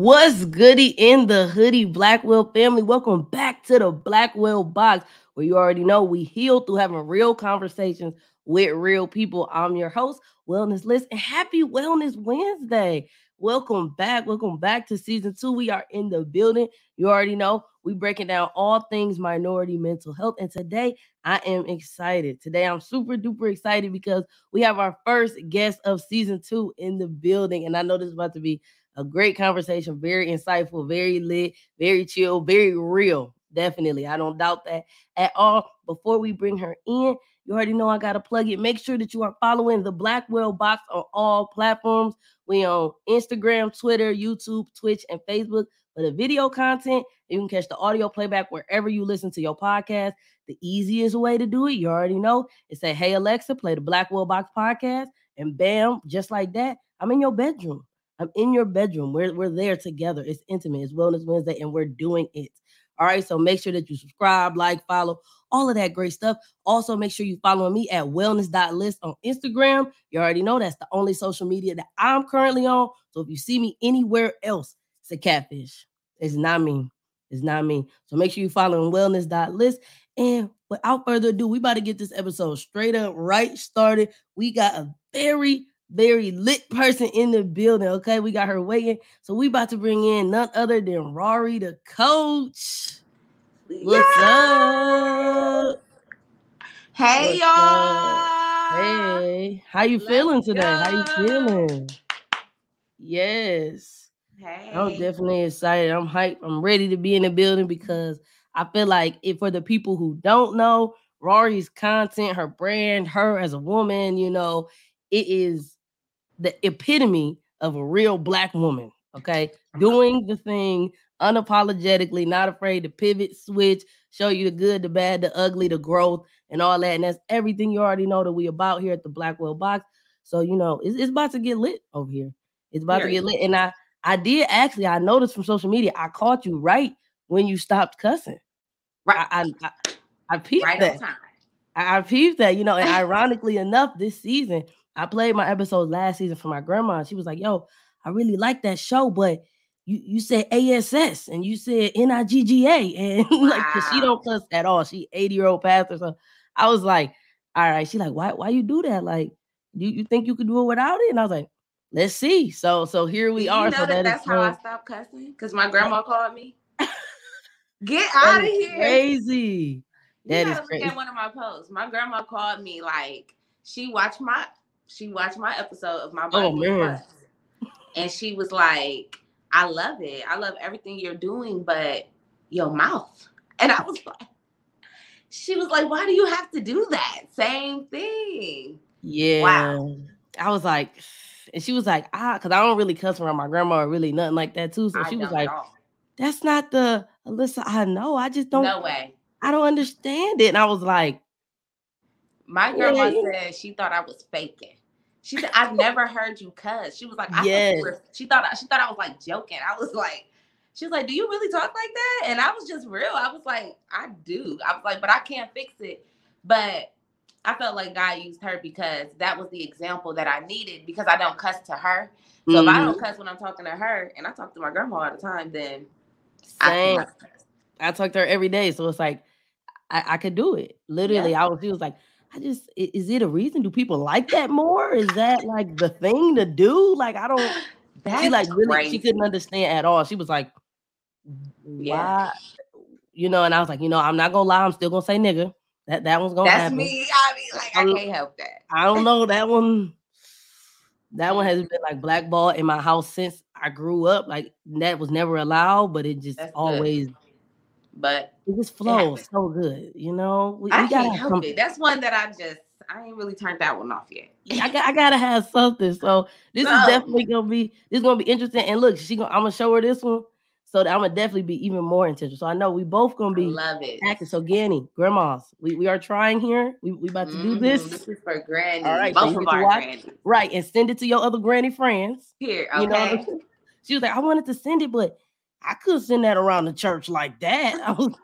What's goody in the hoodie, Blackwell family? Welcome back to the Blackwell box, where you already know we heal through having real conversations with real people. I'm your host, Wellness Liss, and happy Wellness Wednesday. Welcome back. Welcome back to season two. We are in the building. You already know we breaking down all things minority mental health. And today I am excited. Today I'm super duper excited because we have our first guest of season two in the building. And I know this is about to be a great conversation, very insightful, very lit, very chill, very real. Definitely. I don't doubt that at all. Before we bring her in, you already know I got to plug it. Make sure that you are following the Blackwell Box on all platforms. We on Instagram, Twitter, YouTube, Twitch, and Facebook for the video content. You can catch the audio playback wherever you listen to your podcast. The easiest way to do it, you already know, is say, Hey, Alexa, play the Blackwell Box podcast. And bam, just like that, I'm in your bedroom. I'm in your bedroom. We're, we're there together. It's intimate. It's Wellness Wednesday, and we're doing it. All right. So make sure that you subscribe, like, follow, all of that great stuff. Also, make sure you follow me at wellness.liss on Instagram. You already know that's the only social media that I'm currently on. So if you see me anywhere else, it's a catfish. It's not me. It's not me. So make sure you follow wellness.liss. And without further ado, we about to get this episode straight up right started. We got a very very lit person in the building. Okay, we got her waiting. So we about to bring in none other than Rory, the coach. What's yeah. up? Hey What's y'all. Up? Hey, how you Let's feeling today? Go. How you feeling? Yes. Hey. I'm definitely excited. I'm hyped. I'm ready to be in the building because I feel like if for the people who don't know, Rory's content, her brand, her as a woman, you know, it is the epitome of a real black woman. Okay, doing the thing unapologetically, not afraid to pivot, switch, show you the good, the bad, the ugly, the growth, and all that. And that's everything you already know that we about here at the Blackwell Box. So you know, it's, it's about to get lit over here. It's about Very to get lit. And I I did actually I noticed from social media I caught you right when you stopped cussing. Right. I I, I, I peeped right that. I, I peeped that, you know, and ironically enough, this season I played my episode last season for my grandma. And she was like, "Yo, I really like that show, but you you said ASS and you said NIGGA, and wow. like cause she don't cuss at all. She 80 year old pastor. So I was like, all right. She like, why why you do that? Like, you you think you could do it without it? And I was like, let's see. So so here we you are. Know so that, that's how I stopped cussing because my grandma called me. Get out of here! Crazy. That you is crazy. Look at one of my posts. My grandma called me like she watched my she watched my episode of my oh, man. and she was like, I love it. I love everything you're doing, but your mouth. And I was like, she was like, why do you have to do that? Same thing. Yeah. Wow. I was like, and she was like, ah, because I don't really cuss around my grandma or really nothing like that too. So I she was like, that's not the Alyssa I know. I just don't. No way. I don't understand it. And I was like, my grandma yeah. said she thought I was faking. She said, I've never heard you cuss. She was like, I yes. she thought she thought I was like joking. I was like, she was like, Do you really talk like that? And I was just real. I was like, I do. I was like, but I can't fix it. But I felt like God used her because that was the example that I needed because I don't cuss to her. So mm-hmm. if I don't mm-hmm. cuss when I'm talking to her and I talk to my grandma all the time, then Same. I, I talk to her every day. So it's like I, I could do it. Literally, yeah. I was, she was like, I just is it a reason? Do people like that more? Is that like the thing to do? Like I don't. That's she like really crazy. she couldn't understand at all. She was like, why? Yeah. You know, and I was like, you know, I'm not gonna lie. I'm still gonna say nigga. That that one's gonna happen. That's happen. me. I mean, like I can't help that. I don't know that one. That one has been like blackball in my house since I grew up. Like that was never allowed, but it just That's always. Good but it just flows it so good, you know. We, I we can't help something. it. That's one that I just I ain't really turned that one off yet. I got I gotta have something. So this is definitely gonna be this is gonna be interesting. And look, she gonna I'm gonna show her this one so that I'm gonna definitely be even more intentional. So I know we both gonna be I love it. Active. So Ganny, grandmas, we, we are trying here. We we about to mm-hmm. do this. This is for granny. All right, both so of our grannies. Right, and send it to your other granny friends. Here, okay. You know, she was like, I wanted to send it, but I couldn't send that around the church like that. I was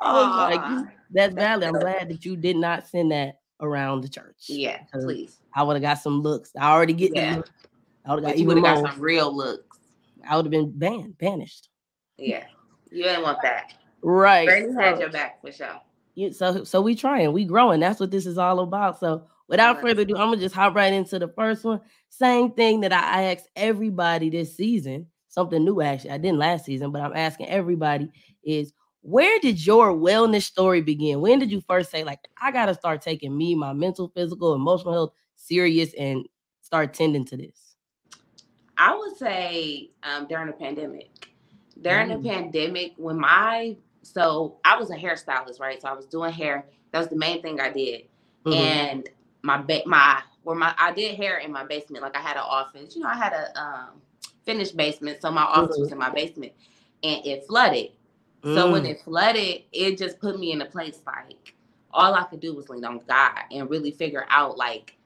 like, that's valid. I'm glad that you did not send that around the church. Yeah, please. I would have got some looks. I already get yeah. I would have got you even got some real looks. I would have been banned, banished. Yeah. You didn't want that. Right. Bernie had So- your back for sure. you- so so we trying, we growing. That's what this is all about. So without further ado, I'm gonna just hop right into the first one. Same thing that I, I asked everybody this season. Something new, actually. I didn't last season, but I'm asking everybody is where did your wellness story begin? When did you first say, like, I gotta start taking me, my mental, physical, emotional health serious and start tending to this? I would say um, during the pandemic. During Mm. the pandemic, when my so I was a hairstylist, right? So I was doing hair. That was the main thing I did. Mhm. And my ba- my where my I did hair in my basement. Like I had an office. You know, I had a um, finished basement, so my office was in my basement, and it flooded. So when Mm. it flooded, it just put me in a place like all I could do was lean on God and really figure out like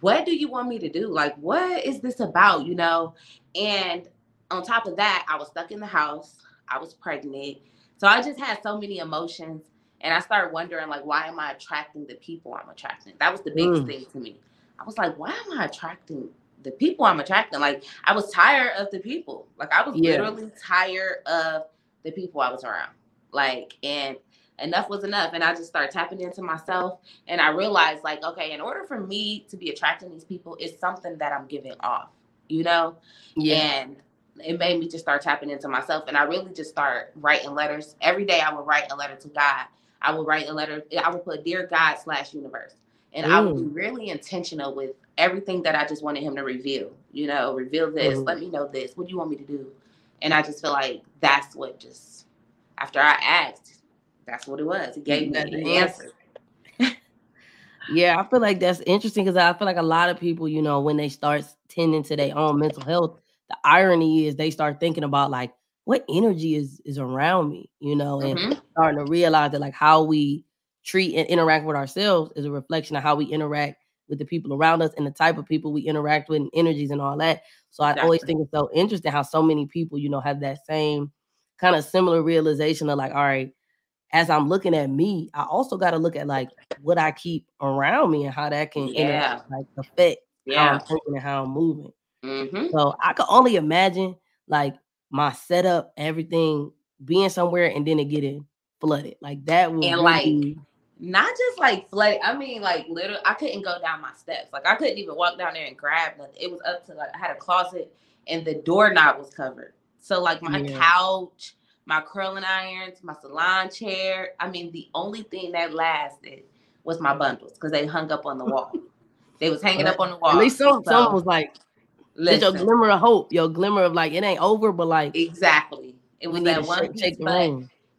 what do you want me to do? Like what is this about, you know? And on top of that, I was stuck in the house. I was pregnant. So I just had so many emotions and I started wondering like why am I attracting the people I'm attracting? That was the biggest Mm. thing to me. I was like, why am I attracting the people I'm attracting? Like I was tired of the people. Like I was Yeah. literally tired of the people I was around. Like, and enough was enough. And I just started tapping into myself. And I realized, like, okay, in order for me to be attracting these people, it's something that I'm giving off, you know? yeah. And it made me just start tapping into myself. And I really just start writing letters. Every day I would write a letter to God. I would write a letter, I would put Dear God slash universe. And I would be really intentional with everything that I just wanted him to reveal. You know, reveal this, Mhm. let me know this. What do you want me to do? And I just feel like that's what just after I asked, that's what it was. He gave me the answer. Yeah, I feel like that's interesting because I feel like a lot of people, you know, when they start tending to their own mental health, the irony is they start thinking about like what energy is is around me, you know, and Mhm. starting to realize that like how we treat and interact with ourselves is a reflection of how we interact with the people around us and the type of people we interact with and energies and all that. So I always think it's so interesting how so many people, you know, have that same kind of similar realization of like, all right, as I'm looking at me, I also got to look at like what I keep around me and how that can Yeah. interact, like affect how Yeah. I'm thinking and how I'm moving. hmm So I could only imagine like my setup, everything being somewhere and then it getting flooded. Like that would And, like, really- Not just like flooded. I mean, like literally, I couldn't go down my steps. Like I couldn't even walk down there and grab nothing. It was up to like I had a closet and the doorknob was covered. So like my Yeah. couch, my curling irons, my salon chair. I mean, the only thing that lasted was my bundles because they hung up on the wall. they was hanging up on the wall. at least some, So, someone was like, there's your glimmer of hope, your glimmer of like it ain't over, but like exactly. It was that one shake, piece, shake the but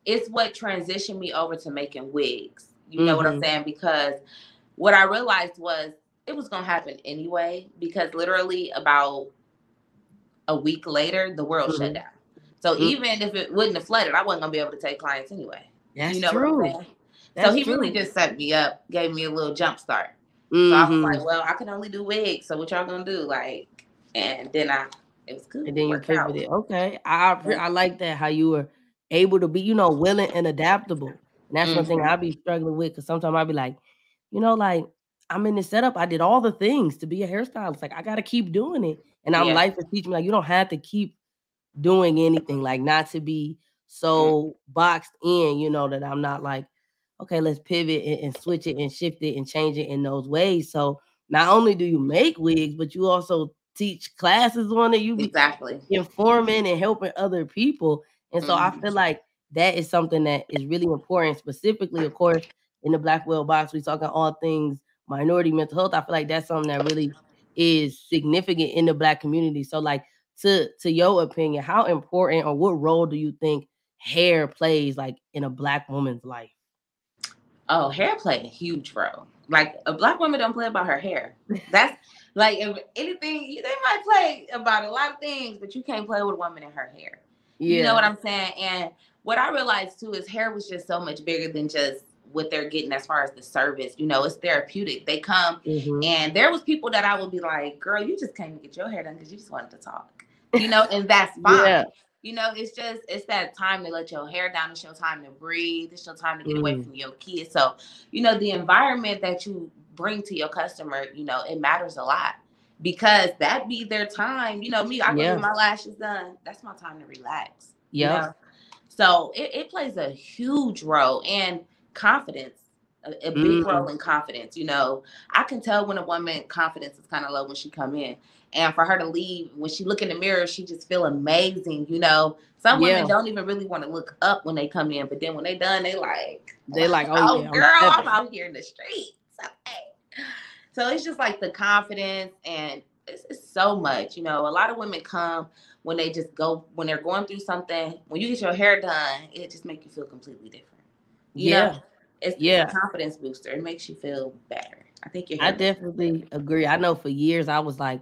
it's what transitioned me over to making wigs. You know what I'm Mhm. saying? Because what I realized was it was gonna happen anyway. Because literally about a week later, the world shut Mhm. down. So Mhm. even if it wouldn't have flooded, I wasn't gonna be able to take clients anyway. That's you know true. what I'm? That's so he true. really just set me up, gave me a little jump start. So I was Mhm. like, well, I can only do wigs. So what y'all gonna do? Like, and then I, it was good. and then you pivoted. Okay, I, I like that how you were able to be, you know, willing and adaptable. And that's one thing Mhm. I be struggling with because sometimes I be like, you know, like I'm in this setup. I did all the things to be a hairstylist. Like I got to keep doing it, and I'm Yeah. life is teaching me like you don't have to keep doing anything. Like not to be so boxed in, you know, that I'm not like, okay, let's pivot and, and switch it and shift it and change it in those ways. So not only do you make wigs, but you also teach classes on it. You be Exactly. informing and helping other people. And so I Mhm. feel like that is something that is really important, specifically, of course, in the Blackwell box. We talking all things minority mental health. I feel like that's something that really is significant in the black community. So, like to to your opinion, how important or what role do you think hair plays like in a black woman's life? Oh, hair play a huge role. Like a black woman don't play about her hair. That's like if anything they might play about a lot of things, but you can't play with a woman in her hair. Yeah. You know what I'm saying? And what I realized too is hair was just so much bigger than just what they're getting as far as the service. You know, it's therapeutic. They come Mhm. and there was people that I would be like, girl, you just came to get your hair done because you just wanted to talk. You know, and that's fine. Yeah. You know, it's just it's that time to let your hair down. It's your time to breathe. It's your time to get away Mm. from your kids. So, you know, the environment that you bring to your customer, you know, it matters a lot because that be their time. You know, me, I go yeah. get my lashes done. That's my time to relax. Yeah. You know? So it, it plays a huge role and confidence, a, a big mm. role in confidence. You know, I can tell when a woman confidence is kind of low when she come in. And for her to leave, when she look in the mirror, she just feel amazing. You know, some yeah. women don't even really want to look up when they come in, but then when they done, they like they like, oh, oh yeah, girl, I'm out here in the streets. Okay. So it's just like the confidence and it's, it's, so much. You know, a lot of women come when they just go when they're going through something. When you get your hair done, it just makes you feel completely different. You yeah. Know? It's, yeah. It's confidence booster. It makes you feel better. I think I definitely agree. I know for years I was like,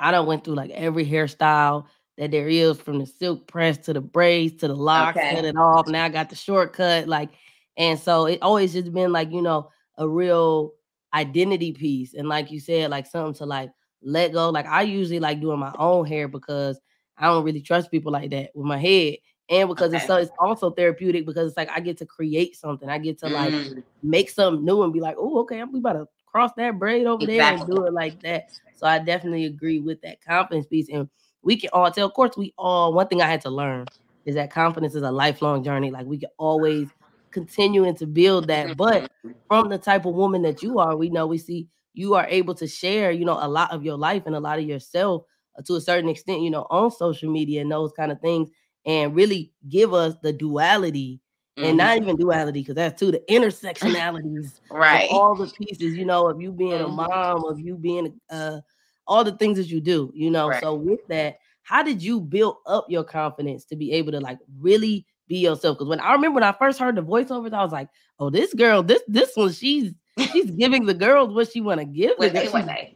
I don't went through like every hairstyle that there is from the silk press to the braids to the locks, okay. cut it off. Now I got the shortcut. Like, and so it always just been like, you know, a real identity piece. And like you said, like something to like let go. Like I usually like doing my own hair because I don't really trust people like that with my head. And because okay. it's so it's also therapeutic because it's like I get to create something. I get to like mm. make something new and be like, oh, okay, I'm about to cross that braid over exactly. there and do it like that. So I definitely agree with that confidence piece. And we can all tell, of course, we all one thing I had to learn is that confidence is a lifelong journey. Like we can always continuing to build that. But from the type of woman that you are, we know we see you are able to share, you know, a lot of your life and a lot of yourself to a certain extent, you know, on social media and those kind of things, and really give us the duality. Mm-hmm. And not even duality, because that's too the intersectionalities, right? All the pieces, you know, of you being mm-hmm. a mom, of you being uh all the things that you do, you know. Right. So with that, how did you build up your confidence to be able to like really be yourself. Because when I remember when I first heard the voiceovers, I was like, oh, this girl, this this one, she's she's giving the girls what she want to give them.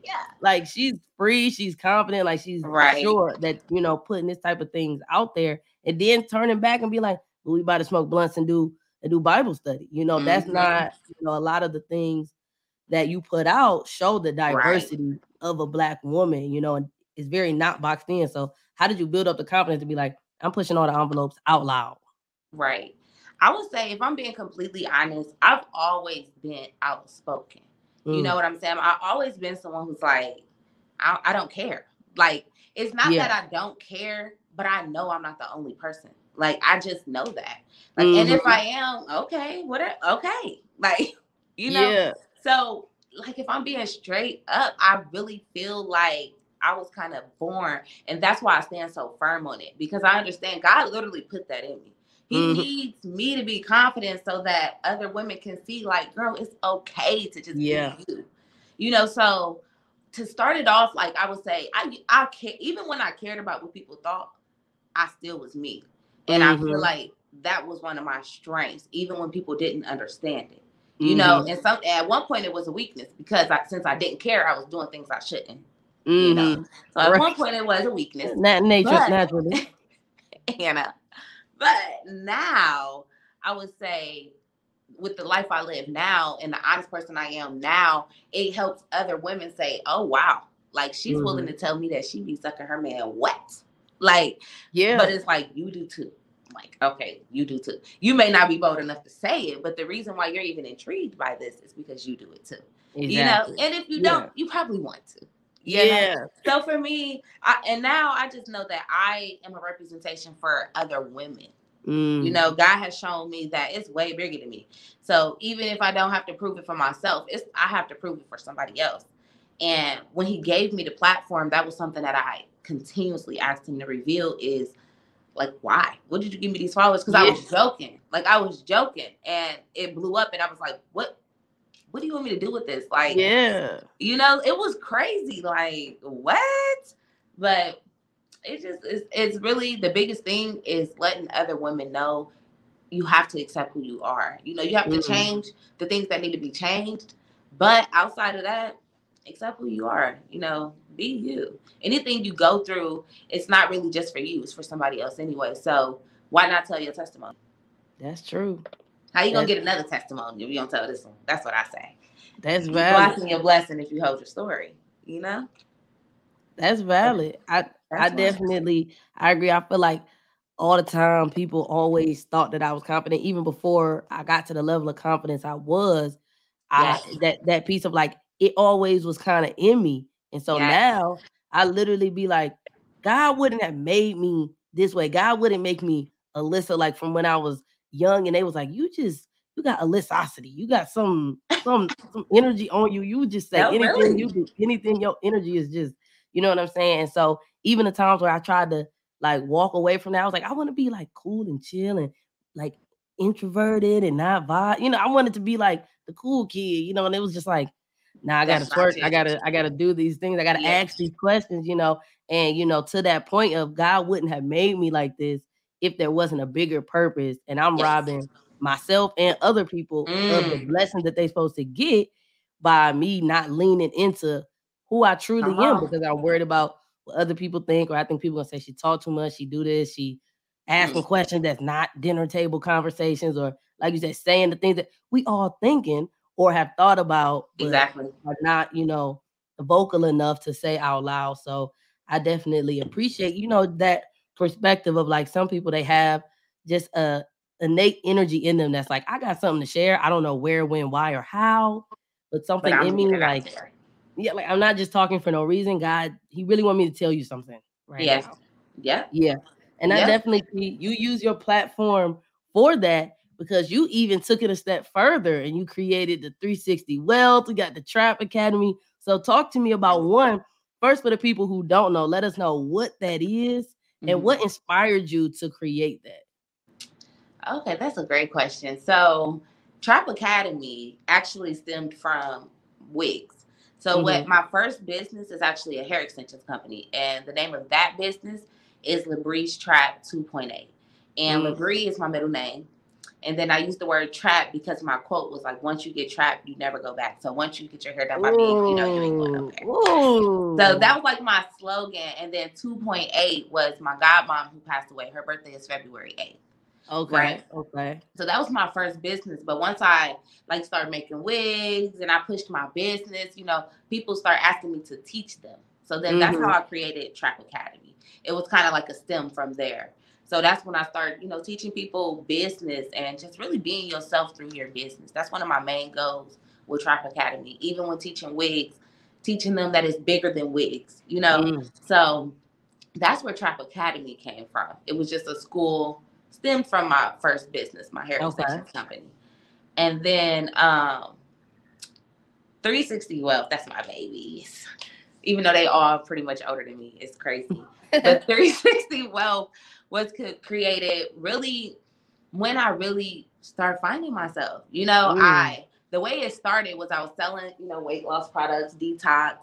Yeah. Like she's free, she's confident, like she's right. sure that you know putting this type of things out there, and then turning back and be like, well, we about to smoke blunts and do and do Bible study. You know, mm-hmm. that's not you know a lot of the things that you put out show the diversity right. of a black woman. You know, and it's very not boxed in. So how did you build up the confidence to be like, I'm pushing all the envelopes out loud? Right. I would say, if I'm being completely honest, I've always been outspoken. Mm. You know what I'm saying? I've always been someone who's like, I, I don't care. Like, it's not yeah. that I don't care, but I know I'm not the only person. Like, I just know that. Like, mm-hmm. and if mm-hmm. I am, okay, what? Okay, like, you know. Yeah. So, like, if I'm being straight up, I really feel like I was kind of born, and that's why I stand so firm on it because I understand God literally put that in me. He mm-hmm. needs me to be confident so that other women can see, like, girl, it's okay to just yeah. be you. You know, so to start it off, like I would say, I I care even when I cared about what people thought, I still was me. And mm-hmm. I feel mm-hmm. like that was one of my strengths, even when people didn't understand it. You mm-hmm. know, and some at one point it was a weakness because I, since I didn't care, I was doing things I shouldn't. You know, mm-hmm. so at right. one point it was a weakness. Not nature, naturally. Anna, but now I would say with the life I live now and the honest person I am now, it helps other women say, "Oh wow, like she's mm-hmm. willing to tell me that she be sucking her man wet." Like, yeah, but it's like you do too. Like, okay, you do too. You may not be bold enough to say it, but the reason why you're even intrigued by this is because you do it too. Exactly. You know, and if you yeah. don't, you probably want to. Yeah. Know? So for me, I, and now I just know that I am a representation for other women. Mm. You know, God has shown me that it's way bigger than me. So even if I don't have to prove it for myself, it's I have to prove it for somebody else. And when he gave me the platform, that was something that I continuously asked him to reveal is like, why? What did you give me these followers? Because yes. I was joking. Like I was joking and it blew up and I was like, what what do you want me to do with this? Like, yeah, you know, it was crazy. Like, what? But it just it's, it's really the biggest thing is letting other women know you have to accept who you are. You know, you have mm-hmm. to change the things that need to be changed. But outside of that, accept who you are. You know, be you. Anything you go through, it's not really just for you, it's for somebody else anyway. So why not tell your testimony? That's true. How you gonna get another testimony if you don't tell this one? That's what I say. That's valid. Blessing your blessing if you hold your story. You know. That's valid. I That's I definitely I agree. I feel like all the time people always thought that I was confident, even before I got to the level of confidence I was. Yes. I that that piece of like it always was kind of in me. And so Yes. now I literally be like, God wouldn't have made me this way. God wouldn't make me Alyssa like from when I was young, and they was like, you just you got Alyssosity. You got some some some energy on you. You just say No, anything really? you do, anything. Your energy is just, you know what I'm saying. And so even the times where I tried to like walk away from that, I was like, I want to be like cool and chill and like introverted and not vibe. You know, I wanted to be like the cool kid. You know, and it was just like, nah, I gotta twerk. I gotta I gotta do these things. I gotta Yeah. ask these questions. You know, and you know to that point of God wouldn't have made me like this if there wasn't a bigger purpose. And I'm Yes. robbing myself and other people of the blessing that they're supposed to get by me not leaning into who I truly Come am because I'm worried about what other people think, or I think people gonna say she talk too much, she do this, she asking Mm. questions that's not dinner table conversations, or like you said, saying the things that we all thinking or have thought about, Exactly. are not, you know, vocal enough to say out loud. So I definitely appreciate, you know, that perspective of like some people they have just a innate energy in them that's like, I got something to share. I don't know where, when, why, or how, but But something I'm in me getting it out like, there. yeah, like I'm not just talking for no reason. God, He really want me to tell you something right Yes. now. Yep. Yeah. And I definitely see you use your platform for that because you even took it a step further and you created the 360 Wealth. We got the Trap Academy. So talk to me about one first for the people who don't know. Let us know what that is and Mhm. what inspired you to create that. Okay, that's a great question. So, Trap Academy actually stemmed from wigs. So, what my first business is actually a hair extensions company, and the name of that business is Lebria's Trap 2.8. And Mm. Lebria is my middle name. And then I used the word trap because my quote was like, once you get trapped, you never go back. So once you get your hair done by me, you know you ain't going nowhere. Ooh. So that was like my slogan. And then 2.8 was my godmom who passed away. Her birthday is February 8th. okay. right. Okay. So that was my first business. But once I like started making wigs and I pushed my business, you know, people start asking me to teach them. So then that's Mhm. how I created Trap Academy. It was kind of like a stem from there. So that's when I started, you know, teaching people business and just really being yourself through your business. That's one of my main goals with Trap Academy. Even when teaching wigs, teaching them that it's bigger than wigs, you know. Mm. So that's where Trap Academy came from. It was just a school stemmed from my first business, my hair Okay. extensions company. And then um 360 Wealth, that's my babies. Even though they all pretty much older than me. It's crazy. But 360 Wealth was created really when I really started finding myself. You know, Mm. I the way it started was I was selling, you know, weight loss products, detox,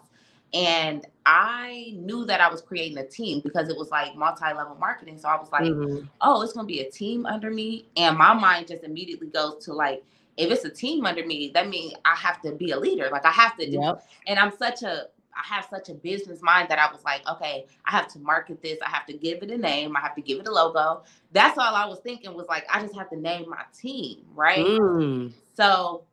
and I knew that I was creating a team because it was like multi-level marketing. So I was like, Mhm. oh, it's gonna be a team under me. And my mind just immediately goes to like, if it's a team under me, that means I have to be a leader. Like I have to do Yep. and I'm such a I have such a business mind that I was like, okay, I have to market this, I have to give it a name, I have to give it a logo. That's all I was thinking was like, I just have to name my team, right? Mm. So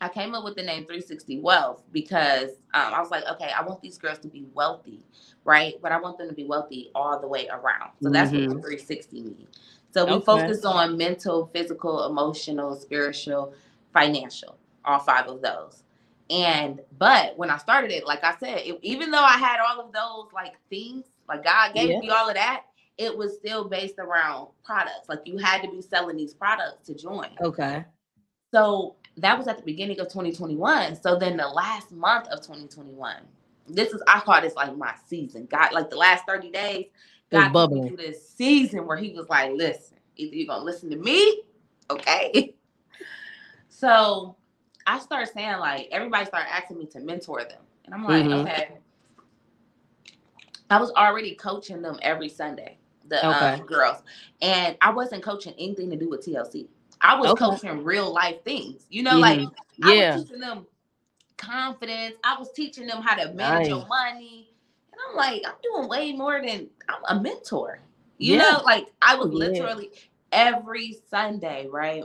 I came up with the name 360 Wealth because um, I was like, okay, I want these girls to be wealthy, right? But I want them to be wealthy all the way around. So that's Mhm. what 360 means. So we Okay. focus on mental, physical, emotional, spiritual, financial, all five of those. And but when I started it, like I said, it, even though I had all of those like things, like God gave Yeah. me all of that, it was still based around products. Like you had to be selling these products to join. Okay. So that was at the beginning of 2021. So then the last month of 2021, this is I call this like my season. God, like the last 30 days, God bubbling. this season where He was like, "Listen, either you're gonna listen to me, okay." So I started saying like everybody started asking me to mentor them, and I'm like, Mhm. okay. I was already coaching them every Sunday, the um, girls, and I wasn't coaching anything to do with TLC. I was Okay. coaching real life things, you know, like Mhm. I Yeah. was teaching them confidence. I was teaching them how to manage your money. And I'm like, I'm doing way more than I'm a mentor. You Yeah. know, like I was Oh, yeah. literally every Sunday, right?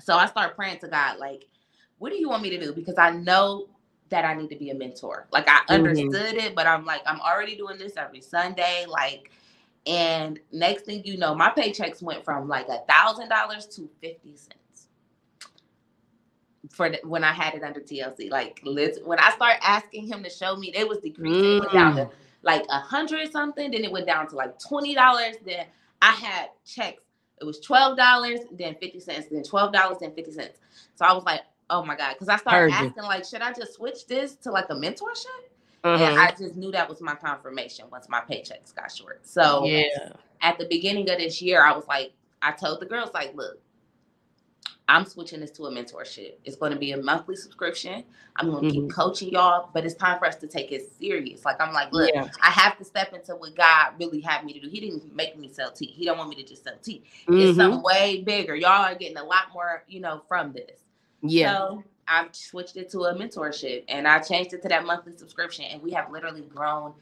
So I started praying to God, like, what do you want me to do? Because I know that I need to be a mentor. Like I Mhm. understood it, but I'm like, I'm already doing this every Sunday. Like, and next thing you know, my paychecks went from like a thousand dollars to fifty cents. for the, when I had it under TLC. Like when I start asking him to show me, they was decreasing mm. it went down to mm. like a hundred something, then it went down to like twenty dollars. Then I had checks. It was twelve dollars, then fifty cents, then twelve dollars, then fifty cents. So I was like, oh my god, because I started Heard asking you. like, should I just switch this to like a mentorship? And mm-hmm. I just knew that was my confirmation once my paychecks got short. So yeah. at the beginning of this year, I was like, I told the girls like, look, I'm switching this to a mentorship. It's going to be a monthly subscription. I'm going to mm-hmm. keep coaching y'all, but it's time for us to take it serious. Like I'm like, look, yeah. I have to step into what God really had me to do. He didn't make me sell tea. He don't want me to just sell tea. Mm-hmm. It's something way bigger. Y'all are getting a lot more, you know, from this. Yeah. So I've switched it to a mentorship and I changed it to that monthly subscription, and we have literally grown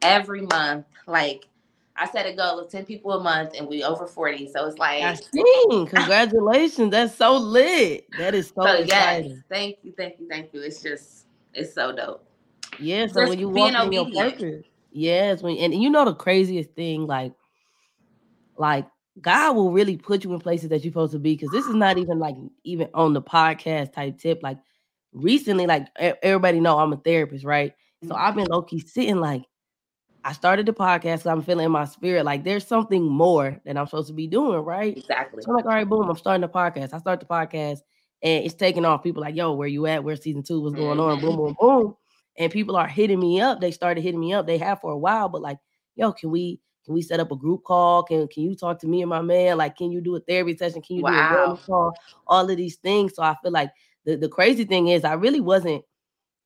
every month. Like I set a goal of 10 people a month and we over 40. So it's like I seen. Congratulations. That's so lit. That is so, so exciting. Yes, thank you, thank you, thank you. It's just it's so dope. Yeah, so just when you walk in your purpose. Yes, when and you know the craziest thing, like like God will really put you in places that you're supposed to be because this is not even like even on the podcast type tip. Like recently, like everybody know I'm a therapist, right? So I've been mm-hmm. low key sitting like I started the podcast I'm feeling in my spirit like there's something more that I'm supposed to be doing, right? Exactly. So I'm like, all right, boom, I'm starting the podcast. I start the podcast and it's taking off. People like, yo, where you at? Where's season two? What's going on? Boom, mm-hmm. boom, boom. And people are hitting me up. They started hitting me up. They have for a while, but like, yo, can we can we set up a group call? Can can you talk to me and my man? Like, can you do a therapy session? Can you wow. do a call? All of these things. So I feel like the, the crazy thing is I really wasn't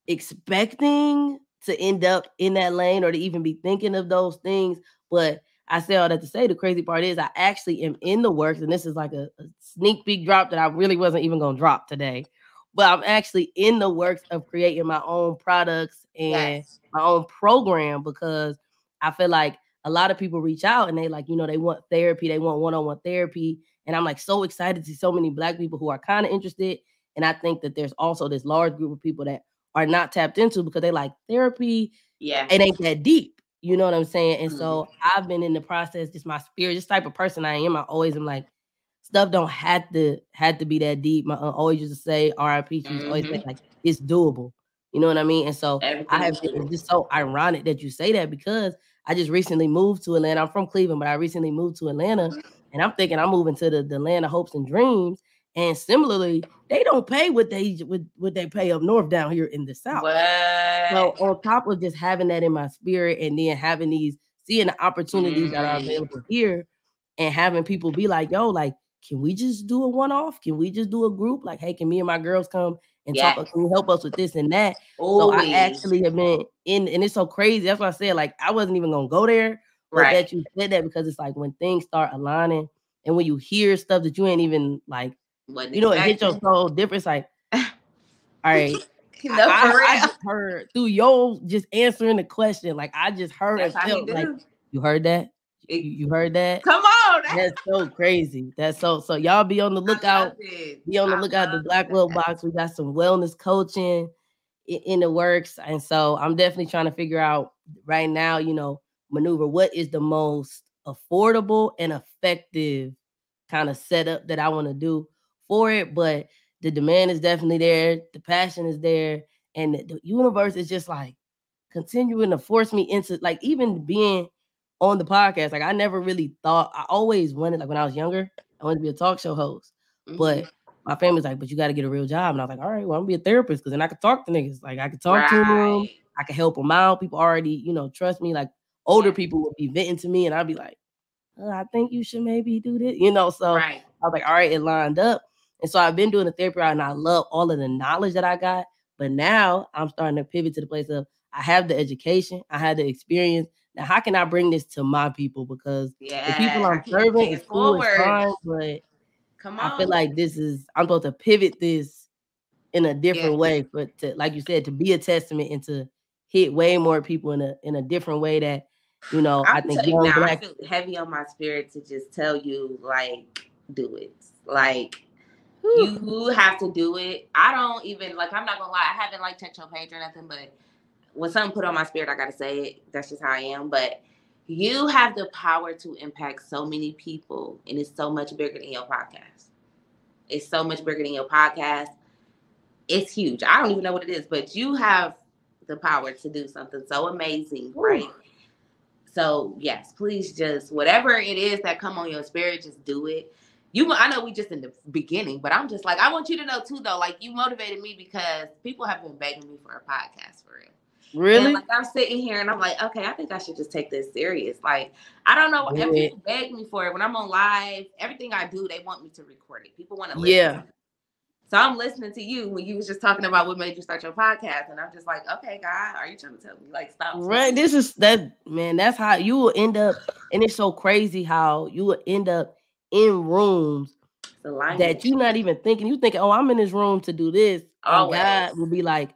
expecting to end up in that lane or to even be thinking of those things. But I say all that to say the crazy part is I actually am in the works, and this is like a, a sneak peek drop that I really wasn't even gonna drop today. But I'm actually in the works of creating my own products and yes. my own program because I feel like a lot of people reach out and they like, you know, they want therapy, they want one-on-one therapy. And I'm like so excited to see so many black people who are kind of interested. And I think that there's also this large group of people that are not tapped into because they like therapy. Yeah. It ain't that deep. You know what I'm saying? And mm-hmm. so I've been in the process, just my spirit, just type of person I am. I always am like, stuff don't have to have to be that deep. My uh, always used to say RIP. She mm-hmm. always say like it's doable. You know what I mean? And so Everything I have it's just so ironic that you say that because I just recently moved to Atlanta. I'm from Cleveland, but I recently moved to Atlanta. And I'm thinking I'm moving to the, the land of hopes and dreams. And similarly, they don't pay what they what, what they pay up north down here in the south. What? So on top of just having that in my spirit and then having these seeing the opportunities mm. that are mm. available here and having people be like, yo, like, can we just do a one-off? Can we just do a group? Like, hey, can me and my girls come and talk? Can you help us with this and that? Always. So I actually have been in, and it's so crazy. That's why I said, like, I wasn't even gonna go there, but right. that you said that because it's like when things start aligning and when you hear stuff that you ain't even like what you know, it hits your soul different. It's like, all right. no, I, I, just heard through your just answering the question. Like I just heard That's and felt like you heard that. You, you heard that? Come on, that's so crazy. That's so so. Y'all be on the lookout. Be on the lookout. The Blackwell box. We got some wellness coaching in, in the works, and so I'm definitely trying to figure out right now. You know, maneuver what is the most affordable and effective kind of setup that I want to do for it, but the demand is definitely there, the passion is there, and the universe is just like continuing to force me into like even being on the podcast. Like I never really thought I always wanted like when I was younger, I wanted to be a talk show host, mm-hmm. but my family's like, but you got to get a real job. And I was like, all right, well, I'm gonna be a therapist because then I could talk to niggas. Like I could talk right. to them, I could help them out. People already, you know, trust me. Like older people would be venting to me, and I'd be like, oh, I think you should maybe do this, you know. So right. I was like, all right, it lined up. And so I've been doing the therapy route and I love all of the knowledge that I got. But now I'm starting to pivot to the place of I have the education, I had the experience. Now, how can I bring this to my people? Because yeah, the people I'm serving is cool, it's fine, but Come on. I feel like this is I'm supposed to pivot this in a different yeah. way, but to, like you said, to be a testament and to hit way more people in a in a different way that you know I, I think young now, black I feel heavy on my spirit to just tell you like do it like you have to do it. I don't even like. I'm not gonna lie. I haven't like checked your page or nothing, but when something put on my spirit, I gotta say it. That's just how I am. But you have the power to impact so many people, and it's so much bigger than your podcast. It's so much bigger than your podcast. it's huge. I don't even know what it is, but you have the power to do something so amazing, Ooh. right? So yes, please just whatever it is that come on your spirit, just do it. You, I know we just in the beginning, but I'm just like I want you to know too, though. Like you motivated me because people have been begging me for a podcast for real. Really? And like I'm sitting here and I'm like, okay, I think I should just take this serious. Like, I don't know. Yeah. People beg me for it when I'm on live. Everything I do, they want me to record it. People want to listen. Yeah. So I'm listening to you when you was just talking about what made you start your podcast, and I'm just like, okay, God, are you trying to tell me like stop? Right. This is that man. That's how you will end up, and it's so crazy how you will end up in rooms that you're not even thinking. You thinking, oh, I'm in this room to do this. Oh, God will be like,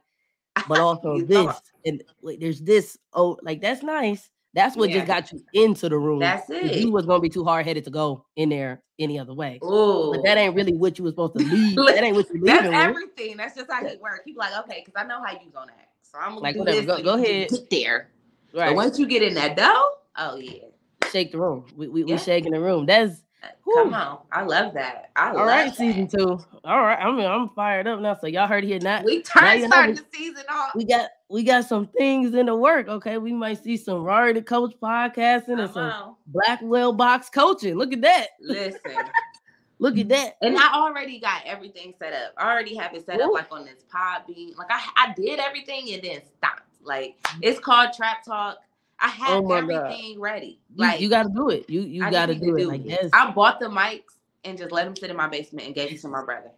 but also this, and wait, there's this. Oh, like that's nice. That's what yeah. just got you into the room. That's it. You was gonna be too hard headed to go in there any other way. Oh, but that ain't really what you was supposed to leave. that ain't what you That's everything. That's just how he work. He's like, okay, because I know how you gonna act, so I'm gonna like, whatever. Go, go ahead. Get there. Right. But once you get in that dough, oh yeah, shake the room. We we, yeah. we shaking the room. That's Come on, I love that. I All right, that. season two. All right, I mean, I'm fired up now. So y'all heard here now. We turned starting the season off. We got we got some things in the work. Okay, we might see some Rory the Coach podcasting and some Blackwell box coaching. Look at that. Listen. Look at that. And I already got everything set up. I already have it set Ooh. up like on this pod being like I, I did everything and then stopped. Like it's called Trap Talk I have oh everything God. ready. Like you, you got to do it. You you got to do it. Like yes. I bought the mics and just let them sit in my basement and gave them to my brother.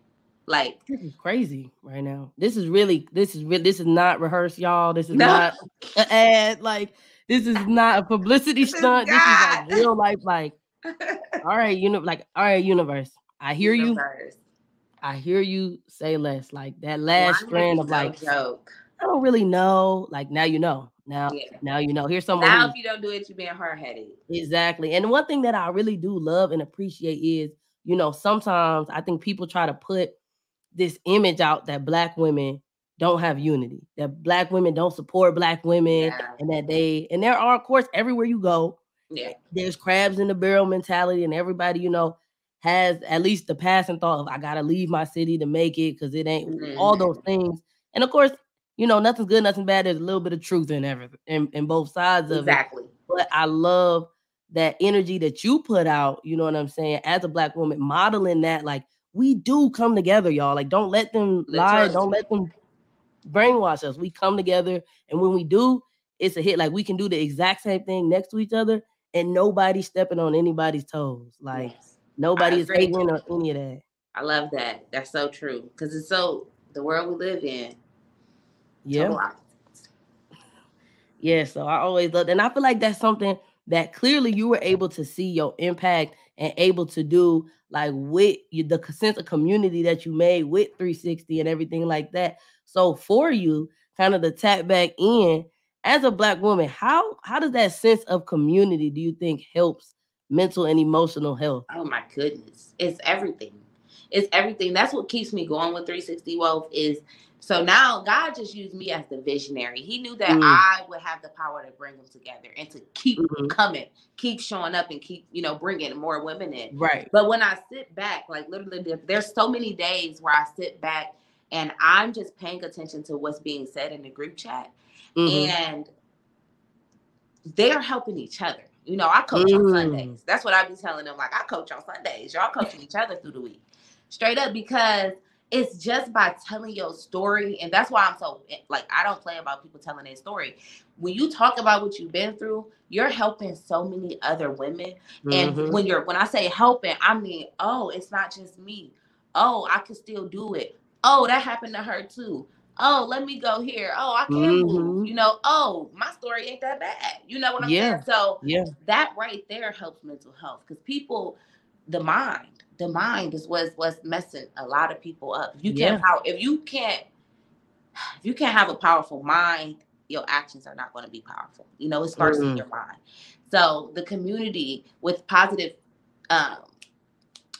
Like this is crazy right now. This is really this is really this is not rehearsed, y'all. This is no. not an ad. Like this is not a publicity this stunt. Is this is like real life. Like all right, you know, like all right, universe. I hear universe. you. I hear you say less. Like that last strand of like joke. I don't really know. Like now you know. Now, yeah. now you know. Here's someone. Now, who, if you don't do it, you're being hard headed. Exactly. And one thing that I really do love and appreciate is, you know, sometimes I think people try to put this image out that black women don't have unity, that black women don't support black women, yeah. and that they and there are, of course, everywhere you go, yeah, there's crabs in the barrel mentality, and everybody, you know, has at least the passing thought of I gotta leave my city to make it because it ain't mm-hmm. all those things. And of course, you know, nothing's good, nothing bad. There's a little bit of truth in everything, in, in both sides of exactly. it. But I love that energy that you put out, you know what I'm saying, as a black woman, modeling that, like, we do come together, y'all. Like, don't let them lie, don't let them brainwash us. We come together, and when we do, it's a hit. Like, we can do the exact same thing next to each other, and nobody stepping on anybody's toes. Like, yes. nobody is hating or any of that. I love that. That's so true. Because it's so the world we live in yeah. Yeah, so I always loved, and I feel like that's something that clearly you were able to see your impact and able to do like with you, the sense of community that you made with 360 and everything like that. So for you, kind of the tap back in as a black woman, how how does that sense of community do you think helps mental and emotional health? Oh my goodness, it's everything. It's everything. That's what keeps me going with 360 Wealth is so now God just used me as the visionary. He knew that mm. I would have the power to bring them together and to keep mm-hmm. coming, keep showing up and keep, you know, bringing more women in. Right. But when I sit back, like literally, there's so many days where I sit back and I'm just paying attention to what's being said in the group chat. Mm-hmm. And they're helping each other. You know, I coach mm. on Sundays. That's what I be telling them. Like, I coach on Sundays. Y'all coaching each other through the week. Straight up because it's just by telling your story and that's why i'm so like i don't play about people telling their story. When you talk about what you've been through you're helping so many other women mm-hmm. and when you're when i say helping i mean oh it's not just me. Oh i can still do it. Oh that happened to her too. Oh let me go here. Oh i can't mm-hmm. move you know. Oh my story ain't that bad. You know what i'm yeah. saying? So yeah. that right there helps mental health because people the mind the mind is what's what's messing a lot of people up. If you can't yeah. power, if you can't if you can't have a powerful mind, your actions are not going to be powerful. You know, it starts mm. in your mind. So the community with positive um,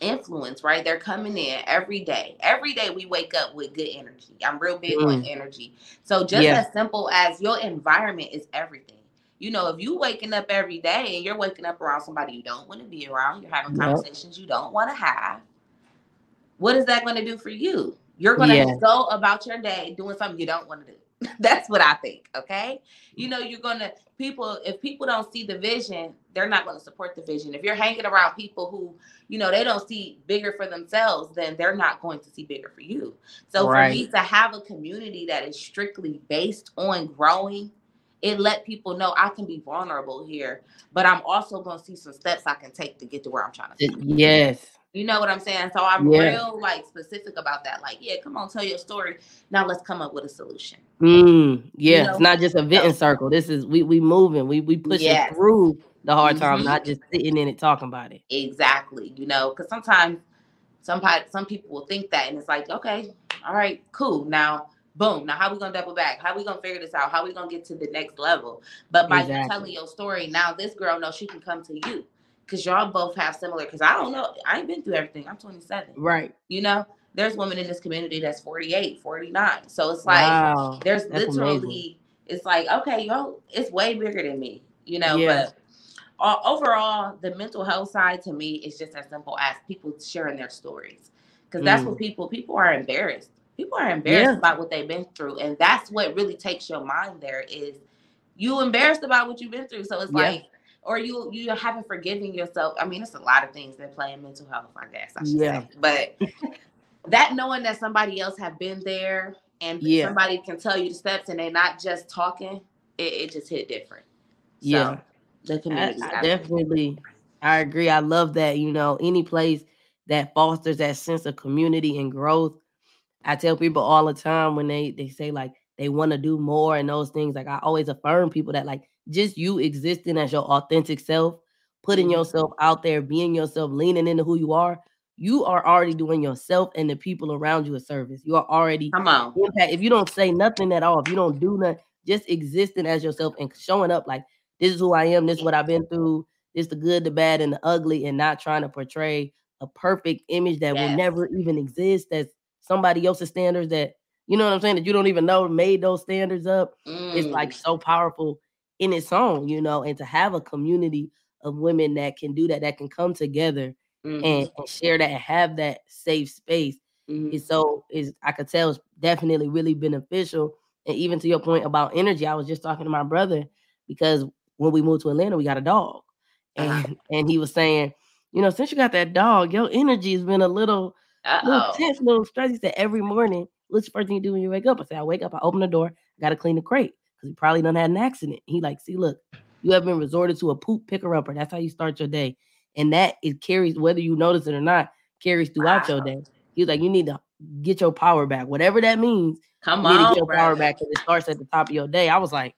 influence, right? They're coming in every day. Every day we wake up with good energy. I'm real big mm. on energy. So just yeah. as simple as your environment is everything you know, if you waking up every day and you're waking up around somebody you don't want to be around, you're having conversations yep. you don't want to have. What is that going to do for you? You're gonna yeah. go about your day doing something you don't want to do. That's what I think. Okay. You know, you're gonna people, if people don't see the vision, they're not gonna support the vision. If you're hanging around people who, you know, they don't see bigger for themselves, then they're not going to see bigger for you. So right. for me to have a community that is strictly based on growing, it let people know I can be vulnerable here, but I'm also gonna see some steps I can take to get to where I'm trying to. Yes. You know what I'm saying? So I'm yeah. real like specific about that. Like, yeah, come on, tell your story. Now let's come up with a solution. Mm, yeah, you know? it's not just a venting circle. This is we we moving, we we pushing yes. through the hard mm-hmm. time, not just sitting in it talking about it. Exactly. You know, because sometimes somebody some people will think that and it's like, okay, all right, cool. Now boom now how we gonna double back how we gonna figure this out how we gonna get to the next level but by exactly. you telling your story now this girl knows she can come to you because y'all both have similar. Because I don't know, I ain't been through everything. I'm 27. Right. You know, there's women in this community that's 48, 49. So it's like wow. there's that's literally, amazing. it's like okay, yo, it's way bigger than me. You know, yeah. but. Uh, overall, the mental health side to me is just as simple as people sharing their stories, because that's mm. what people people are embarrassed. People are embarrassed yeah. about what they've been through, and that's what really takes your mind. There is you embarrassed about what you've been through, so it's yeah. like or you you haven't forgiven yourself. I mean, it's a lot of things that play in mental health, I guess. I yeah. Say. But that knowing that somebody else have been there and yeah. somebody can tell you the steps and they're not just talking, it, it just hit different. Yeah. So the community. I, I definitely I agree. I love that, you know, any place that fosters that sense of community and growth. I tell people all the time when they they say like they want to do more and those things. Like I always affirm people that like just you existing as your authentic self, putting mm-hmm. yourself out there, being yourself, leaning into who you are, you are already doing yourself and the people around you a service. You are already come on. Impact. If you don't say nothing at all, if you don't do nothing, just existing as yourself and showing up like this is who I am, this is what I've been through, this the good, the bad, and the ugly, and not trying to portray a perfect image that yes. will never even exist. That's somebody else's standards that you know what I'm saying, that you don't even know made those standards up. Mm. It's like so powerful in its own, you know, and to have a community of women that can do that, that can come together mm-hmm. and, and, share that and have that safe space mm-hmm. is so is I could tell it's definitely really beneficial. And even to your point about energy, I was just talking to my brother because when we moved to Atlanta, we got a dog. Uh-huh. And and he was saying, you know, since you got that dog, your energy has been a little, little tense, little. He said every morning, what's the first thing you do when you wake up? I said, I wake up, I open the door, I gotta clean the crate because he probably done had an accident. He like, see, look, you have been resorted to a poop picker upper. That's how you start your day. And that it carries, whether you notice it or not, carries throughout wow. your day. He's like, you need to get your power back, whatever that means. Come on, get your bro. power back, and it starts at the top of your day. I was like,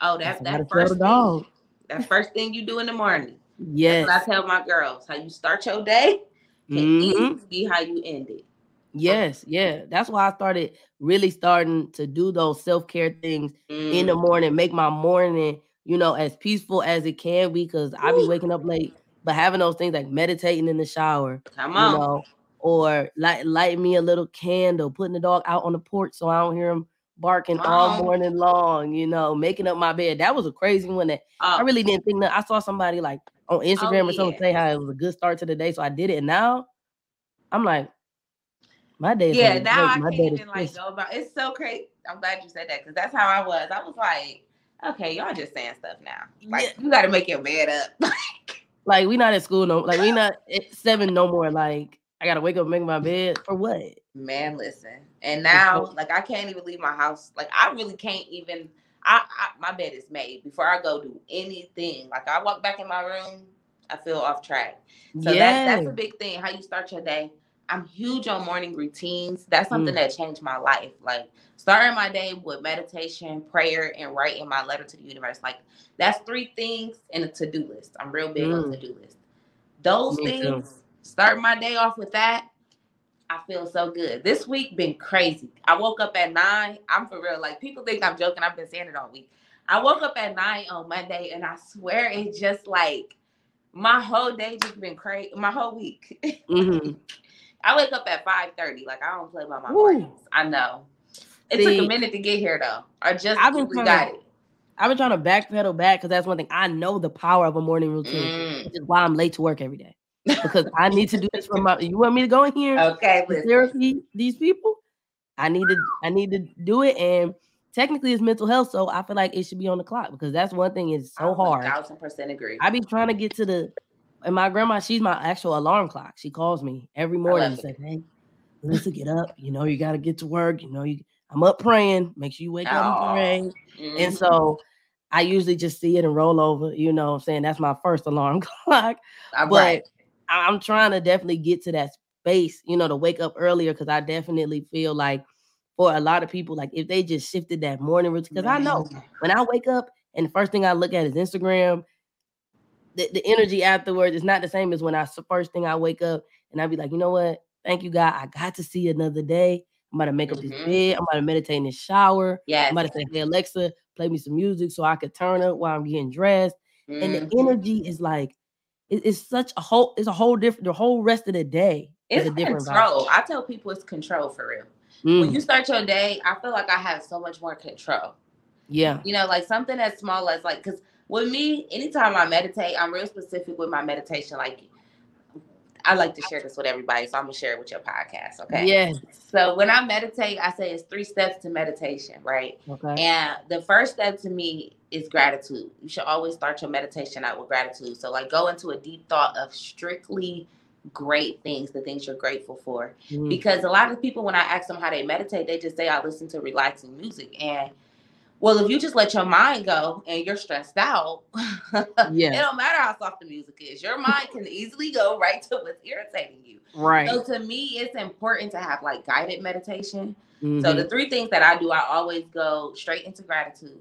oh, that's that first thing. That first thing you do in the morning. Yes, I tell my girls how you start your day can mm-hmm. be how you end it. Yes, yeah. That's why I started really starting to do those self-care things mm. in the mm. morning, make my morning, you know, as peaceful as it can be because I be waking up late, but having those things like meditating in the shower, Come on. you know, or light light me a little candle, putting the dog out on the porch so I don't hear him barking all morning long, you know, making up my bed. That was a crazy one that oh. I really didn't think that I saw somebody like on oh, Instagram oh, or something say how it was a good start to the day. So I did it. And now I'm like, my day. Yeah, now I can't even like go about. It's so crazy. I'm glad you said that because that's how I was. I was like, okay, y'all just saying stuff now. Like yeah. you got to make your bed up. like we not at school no. Like we not at seven no more. Like I gotta wake up and make my bed for what? Man, listen. And now, like I can't even leave my house. Like I really can't even. I, I my bed is made before I go do anything. Like I walk back in my room, I feel off track. So yeah. that's a big thing. How you start your day. I'm huge on morning routines. That's something mm. that changed my life. Like starting my day with meditation, prayer, and writing my letter to the universe. Like that's three things in a to-do list. I'm real big mm. on to-do list. Those Me things, too. start my day off with that. I feel so good. This week been crazy. I woke up at nine. I'm for real. Like people think I'm joking. I've been saying it all week. I woke up at nine on Monday, and I swear it's just like my whole day just been crazy. My whole week. Mm-hmm. I wake up at five thirty. Like I don't play by my mornings. I know. It See, took a minute to get here though. I just I've been we got to, it. I've been trying to backpedal back because that's one thing I know the power of a morning routine, mm. which is why I'm late to work every day. Because I need to do this for my. You want me to go in here? Okay, therapy these people. I need to. I need to do it, and technically it's mental health, so I feel like it should be on the clock because that's one thing. It's so hard. Thousand percent agree. I be trying to get to the. And my grandma, she's my actual alarm clock. She calls me every morning and says, "Hey, Lisa, get up. You know you got to get to work. You know you. I'm up praying. Make sure you wake up and pray." Mm-hmm. And so I usually just see it and roll over. You know, what I'm saying that's my first alarm clock. All but right. I'm trying to definitely get to that space. You know, to wake up earlier because I definitely feel like for a lot of people, like if they just shifted that morning routine, because I know when I wake up and the first thing I look at is Instagram, the, the energy afterwards is not the same as when I first thing I wake up and I'd be like, you know what? Thank you, God. I got to see another day. I'm about to make up mm-hmm. this bed. I'm about to meditate in the shower. Yeah. I'm about to say, hey, Alexa, play me some music so I could turn up while I'm getting dressed. Mm-hmm. And the mm-hmm. energy is like, it, it's such a whole, it's a whole different, the whole rest of the day. It's a different control. Vibe. I tell people it's control for real. Mm. When you start your day, I feel like I have so much more control. Yeah. You know, like something as small as like, because with me, anytime I meditate, I'm real specific with my meditation. Like, I like to share this with everybody, so I'm gonna share it with your podcast. Okay. Yes. So when I meditate, I say it's three steps to meditation, right? Okay. And the first step to me is gratitude. You should always start your meditation out with gratitude. So like go into a deep thought of strictly great things, the things you're grateful for. Mm-hmm. Because a lot of people, when I ask them how they meditate, they just say, I listen to relaxing music. And well, if you just let your mind go and you're stressed out, yeah. it don't matter how soft the music is. Your mind can easily go right to what's irritating you. Right. So to me, it's important to have like guided meditation. Mm-hmm. So the three things that I do, I always go straight into gratitude.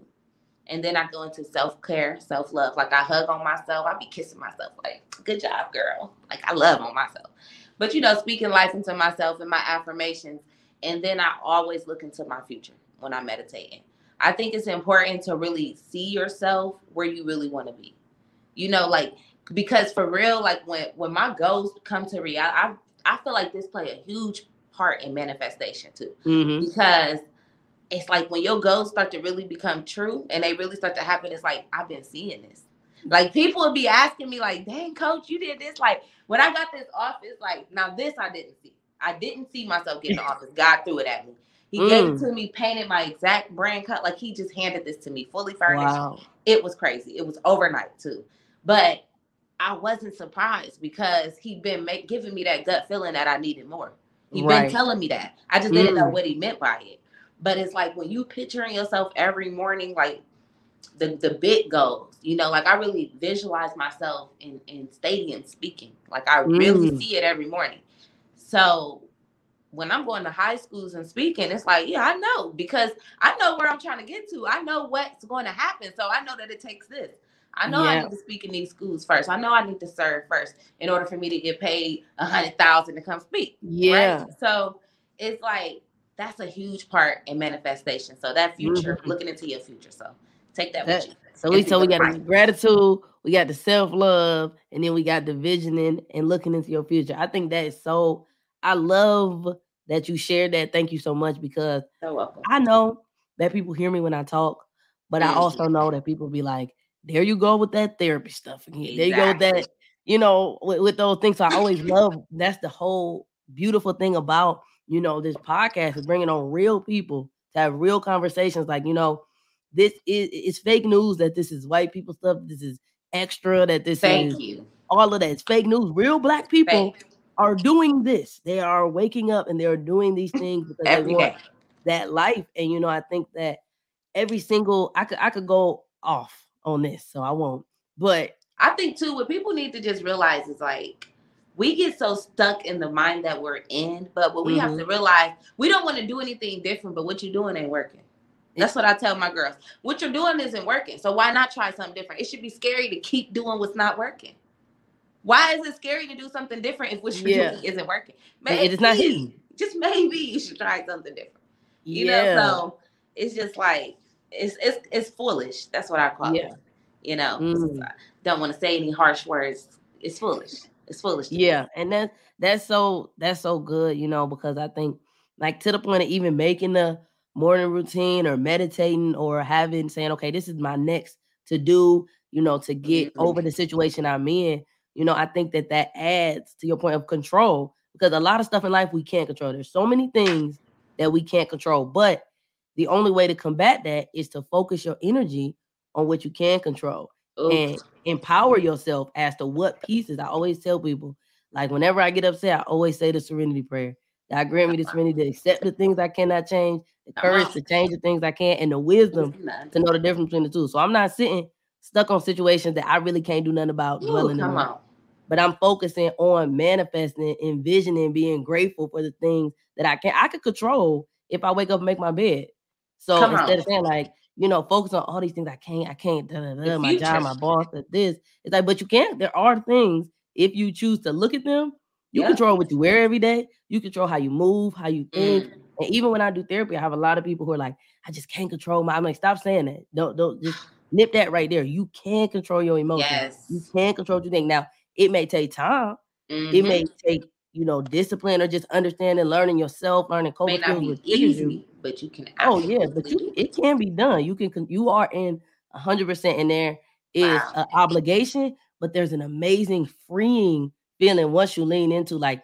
And then I go into self care, self love. Like I hug on myself. I be kissing myself, like, good job, girl. Like I love on myself. But you know, speaking life into myself and my affirmations. And then I always look into my future when I'm meditating. I think it's important to really see yourself where you really want to be. You know, like because for real, like when when my goals come to reality, I I feel like this play a huge part in manifestation too. Mm-hmm. Because it's like when your goals start to really become true and they really start to happen, it's like I've been seeing this. Like people would be asking me, like, dang, coach, you did this. Like when I got this office, like now this I didn't see. I didn't see myself getting the office. God threw it at me. He mm. gave it mm. to me, painted my exact brand cut. Like he just handed this to me, fully furnished. Wow. It was crazy. It was overnight too. But I wasn't surprised because he'd been make, giving me that gut feeling that I needed more. He'd right. been telling me that. I just didn't know mm. what he meant by it. But it's like when you picturing yourself every morning, like the the bit goes, you know, like I really visualize myself in in stadium speaking. Like I really mm. see it every morning. So when I'm going to high schools and speaking, it's like, yeah, I know because I know where I'm trying to get to. I know what's going to happen. So I know that it takes this. I know yeah. I need to speak in these schools first. I know I need to serve first in order for me to get paid a hundred thousand to come speak. Yeah. Right? So it's like that's a huge part in manifestation. So that future, mm-hmm. looking into your future. So take that, that So we so we got the gratitude, we got the self love, and then we got the visioning and looking into your future. I think that is so. I love that you shared that. Thank you so much because I know that people hear me when I talk, but I also know that people be like, "There you go with that therapy stuff again. Exactly. There you go with that." You know, with, with those things. So I always love. That's the whole beautiful thing about you know, this podcast is bringing on real people to have real conversations. Like, you know, this is it's fake news that this is white people stuff. This is extra. That this Thank is you. all of that. It's fake news. Real black people fake. are doing this. They are waking up and they're doing these things because every they want day. that life. And you know, I think that every single I could I could go off on this, so I won't. But I think too, what people need to just realize is like we get so stuck in the mind that we're in, but what we mm-hmm. have to realize, we don't want to do anything different, but what you're doing ain't working. That's what I tell my girls. What you're doing isn't working. So why not try something different? It should be scary to keep doing what's not working. Why is it scary to do something different if what you're yeah. doing isn't working? Maybe, it is not hitting. Just maybe you should try something different. You yeah. know, so it's just like it's it's it's foolish. That's what I call yeah. it. You know, mm. don't want to say any harsh words. It's foolish. It's foolish. Yeah, and that that's so that's so good, you know, because I think like to the point of even making the morning routine or meditating or having saying, okay, this is my next to do, you know, to get mm-hmm. over the situation I'm in. you know, I think that that adds to your point of control because a lot of stuff in life we can't control. There's so many things that we can't control, but the only way to combat that is to focus your energy on what you can control and empower yourself as to what pieces. I always tell people, like whenever I get upset, I always say the serenity prayer. God grant me the uh-huh. serenity to accept the things I cannot change, the courage to change the things I can, and the wisdom to know the difference between the two. So I'm not sitting stuck on situations that I really can't do nothing about Ooh, dwelling in. But I'm focusing on manifesting, envisioning, being grateful for the things that I can I could control if I wake up and make my bed. So come instead on. of saying like, you know, focus on all these things I can't, I can't, da, da, da, my job, my boss, this. It's like, but you can't. There are things if you choose to look at them, you yeah. control what you wear every day. You control how you move, how you think. Mm. And even when I do therapy, I have a lot of people who are like, I just can't control my. I'm like, stop saying that. Don't don't just nip that right there. You can control your emotions. Yes. You can control what you think. Now, it may take time. Mm-hmm. It may take you know discipline or just understanding, learning yourself, learning coping skills. easy, you. But you can. Oh yeah, but you it can be done. You can. You are in hundred percent in there is wow. an obligation, but there's an amazing freeing feeling once you lean into like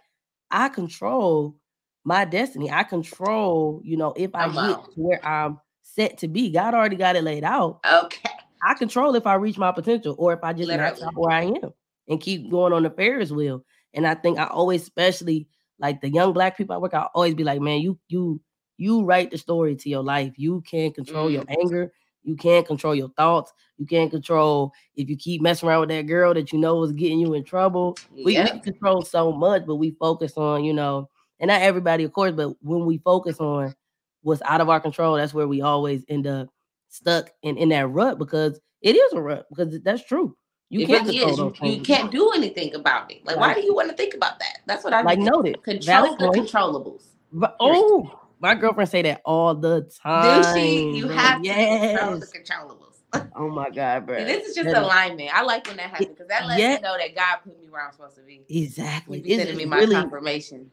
I control my destiny. I control, you know, if I oh, get to where I'm set to be. God already got it laid out. Okay. I control if I reach my potential or if I just where I am and keep going on the Ferris wheel. And I think I always, especially like the young black people I work, I always be like, man, you you you write the story to your life. You can't control mm. your anger. You can't control your thoughts. You can't control if you keep messing around with that girl that you know is getting you in trouble. We, we can control so much, but we focus on, you know, and not everybody, of course, but when we focus on what's out of our control, that's where we always end up stuck in, in that rut because it is a rut because that's true. You can't control those you, you, can't do anything about it. Like, right. why do you want to think about that? That's what I like. Noted. Control the controllables. But, oh, my girlfriend say that all the time. Do she? You have yes. to control the controllables. oh my god, bro! this is just alignment. I like when that happens because that lets yeah. me know that God put me where I'm supposed to be. Exactly. He's sending me my really, confirmation.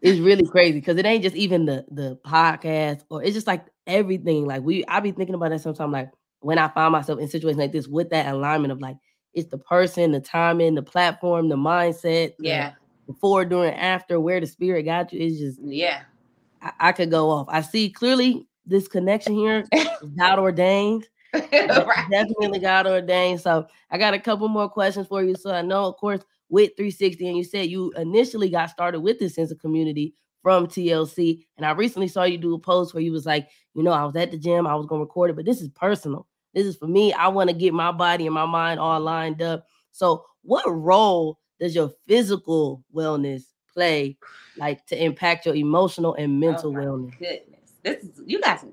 It's really crazy because it ain't just even the the podcast or it's just like everything. Like we, I be thinking about that sometimes. Like when I find myself in situations like this with that alignment of like it's the person, the timing, the platform, the mindset. Yeah. The before, during, after, where the spirit got you is just yeah. I, I, could go off. I see clearly this connection here is God ordained. right. Definitely God ordained. So I got a couple more questions for you. So I know, of course, with 360, and you said you initially got started with this sense of community from TLC. And I recently saw you do a post where you was like, you know, I was at the gym, I was gonna record it, but this is personal. This is for me. I want to get my body and my mind all lined up. So, what role does your physical wellness play, like to impact your emotional and mental oh wellness? Goodness, this is you guys.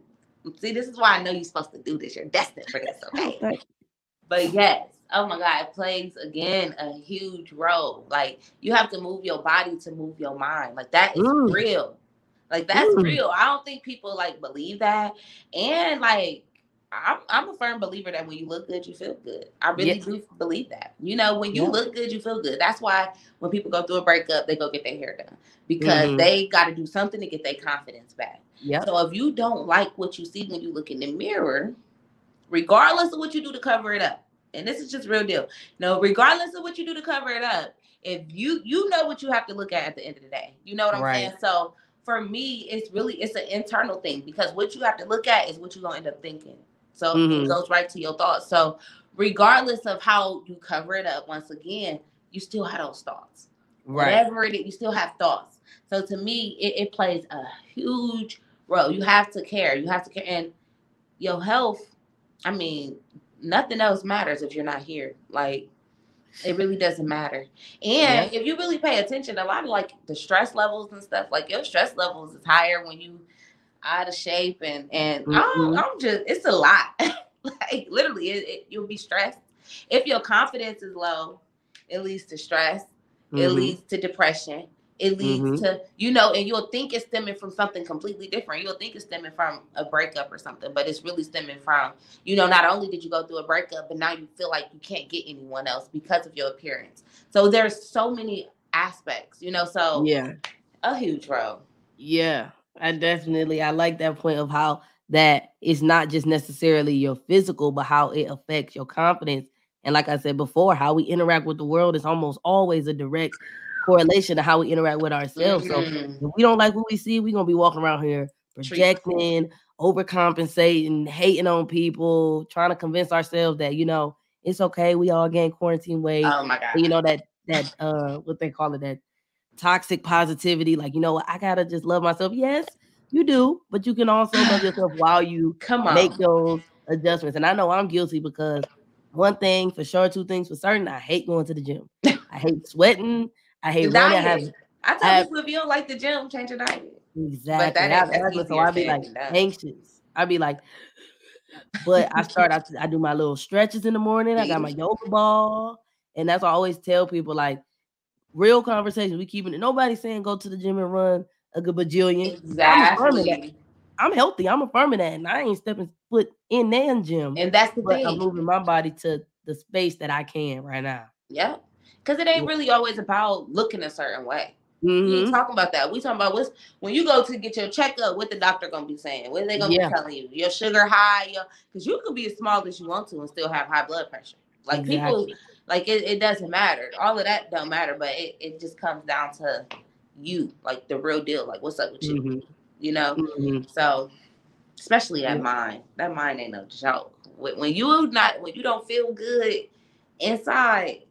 See, this is why I know you're supposed to do this. You're destined for this, okay? but yes, oh my God, it plays again a huge role. Like you have to move your body to move your mind. Like that is mm. real. Like that's mm. real. I don't think people like believe that. And like I'm, I'm a firm believer that when you look good, you feel good. I really do believe that. You know, when you yeah. look good, you feel good. That's why when people go through a breakup, they go get their hair done because mm-hmm. they got to do something to get their confidence back. Yeah. So if you don't like what you see when you look in the mirror, regardless of what you do to cover it up, and this is just real deal. no, regardless of what you do to cover it up, if you you know what you have to look at at the end of the day, you know what I'm right. saying. So for me, it's really it's an internal thing because what you have to look at is what you're gonna end up thinking. So mm-hmm. it goes right to your thoughts. So regardless of how you cover it up, once again, you still have those thoughts. Right. Whatever it is, you still have thoughts. So to me, it, it plays a huge role. You have to care. You have to care. And your health, I mean, nothing else matters if you're not here. Like it really doesn't matter. And yeah. if you really pay attention, a lot of like the stress levels and stuff, like your stress levels is higher when you out of shape and and mm-hmm. I'm, I'm, just it's a lot. like literally, it, it, you'll be stressed. If your confidence is low, it leads to stress. Mm-hmm. It leads to depression. It leads mm-hmm. to you know, and you'll think it's stemming from something completely different. You'll think it's stemming from a breakup or something, but it's really stemming from you know, not only did you go through a breakup, but now you feel like you can't get anyone else because of your appearance. So there's so many aspects, you know. So yeah, a huge role. Yeah, I definitely I like that point of how that it's not just necessarily your physical, but how it affects your confidence And like I said before, how we interact with the world is almost always a direct correlation to how we interact with ourselves. Mhm. So if we don't like what we see, we're gonna be walking around here projecting, overcompensating, hating on people, trying to convince ourselves that you know it's okay. We all gain quarantine weight. Oh my god. you know that that uh what they call it that toxic positivity. Like you know what, I gotta just love myself. Yes, you do, but you can also love yourself while you Come on. make those adjustments. And I know I'm guilty because one thing for sure, two things for certain, I hate going to the gym. I hate sweating. I hate running. I have. I tell I have- people if you don't like the gym, change your diet. exactly. that I- is- so easier I be like done. anxious. I'd be like, but I start. I, I do my little stretches in the morning. I got my yoga ball, and that's what I always tell people. Like real conversations, we keeping it. Nobody's saying go to the gym and run a good bajillion. Exactly. I'm. I'm healthy. I'm affirming that, and I ain't stepping foot in that gym. And that's the but I'm moving my body to the space that I can right now. Yep. Because it ain't really always about looking a certain way. We Mhm. ain't talking about that. We talking about what's when you go to get your checkup, what the doctor gonna be saying? What they gonna Yeah. be telling you? Your sugar high, because you could be as small as you want to and still have high blood pressure. Like people Exactly. Like it, it doesn't matter. All of that don't matter, but it, it just comes down to you, like the real deal. Like what's up with you? Mhm. You know? Mhm. So especially that Yeah. mind. That mind ain't no joke. When, when you not when you don't feel good inside,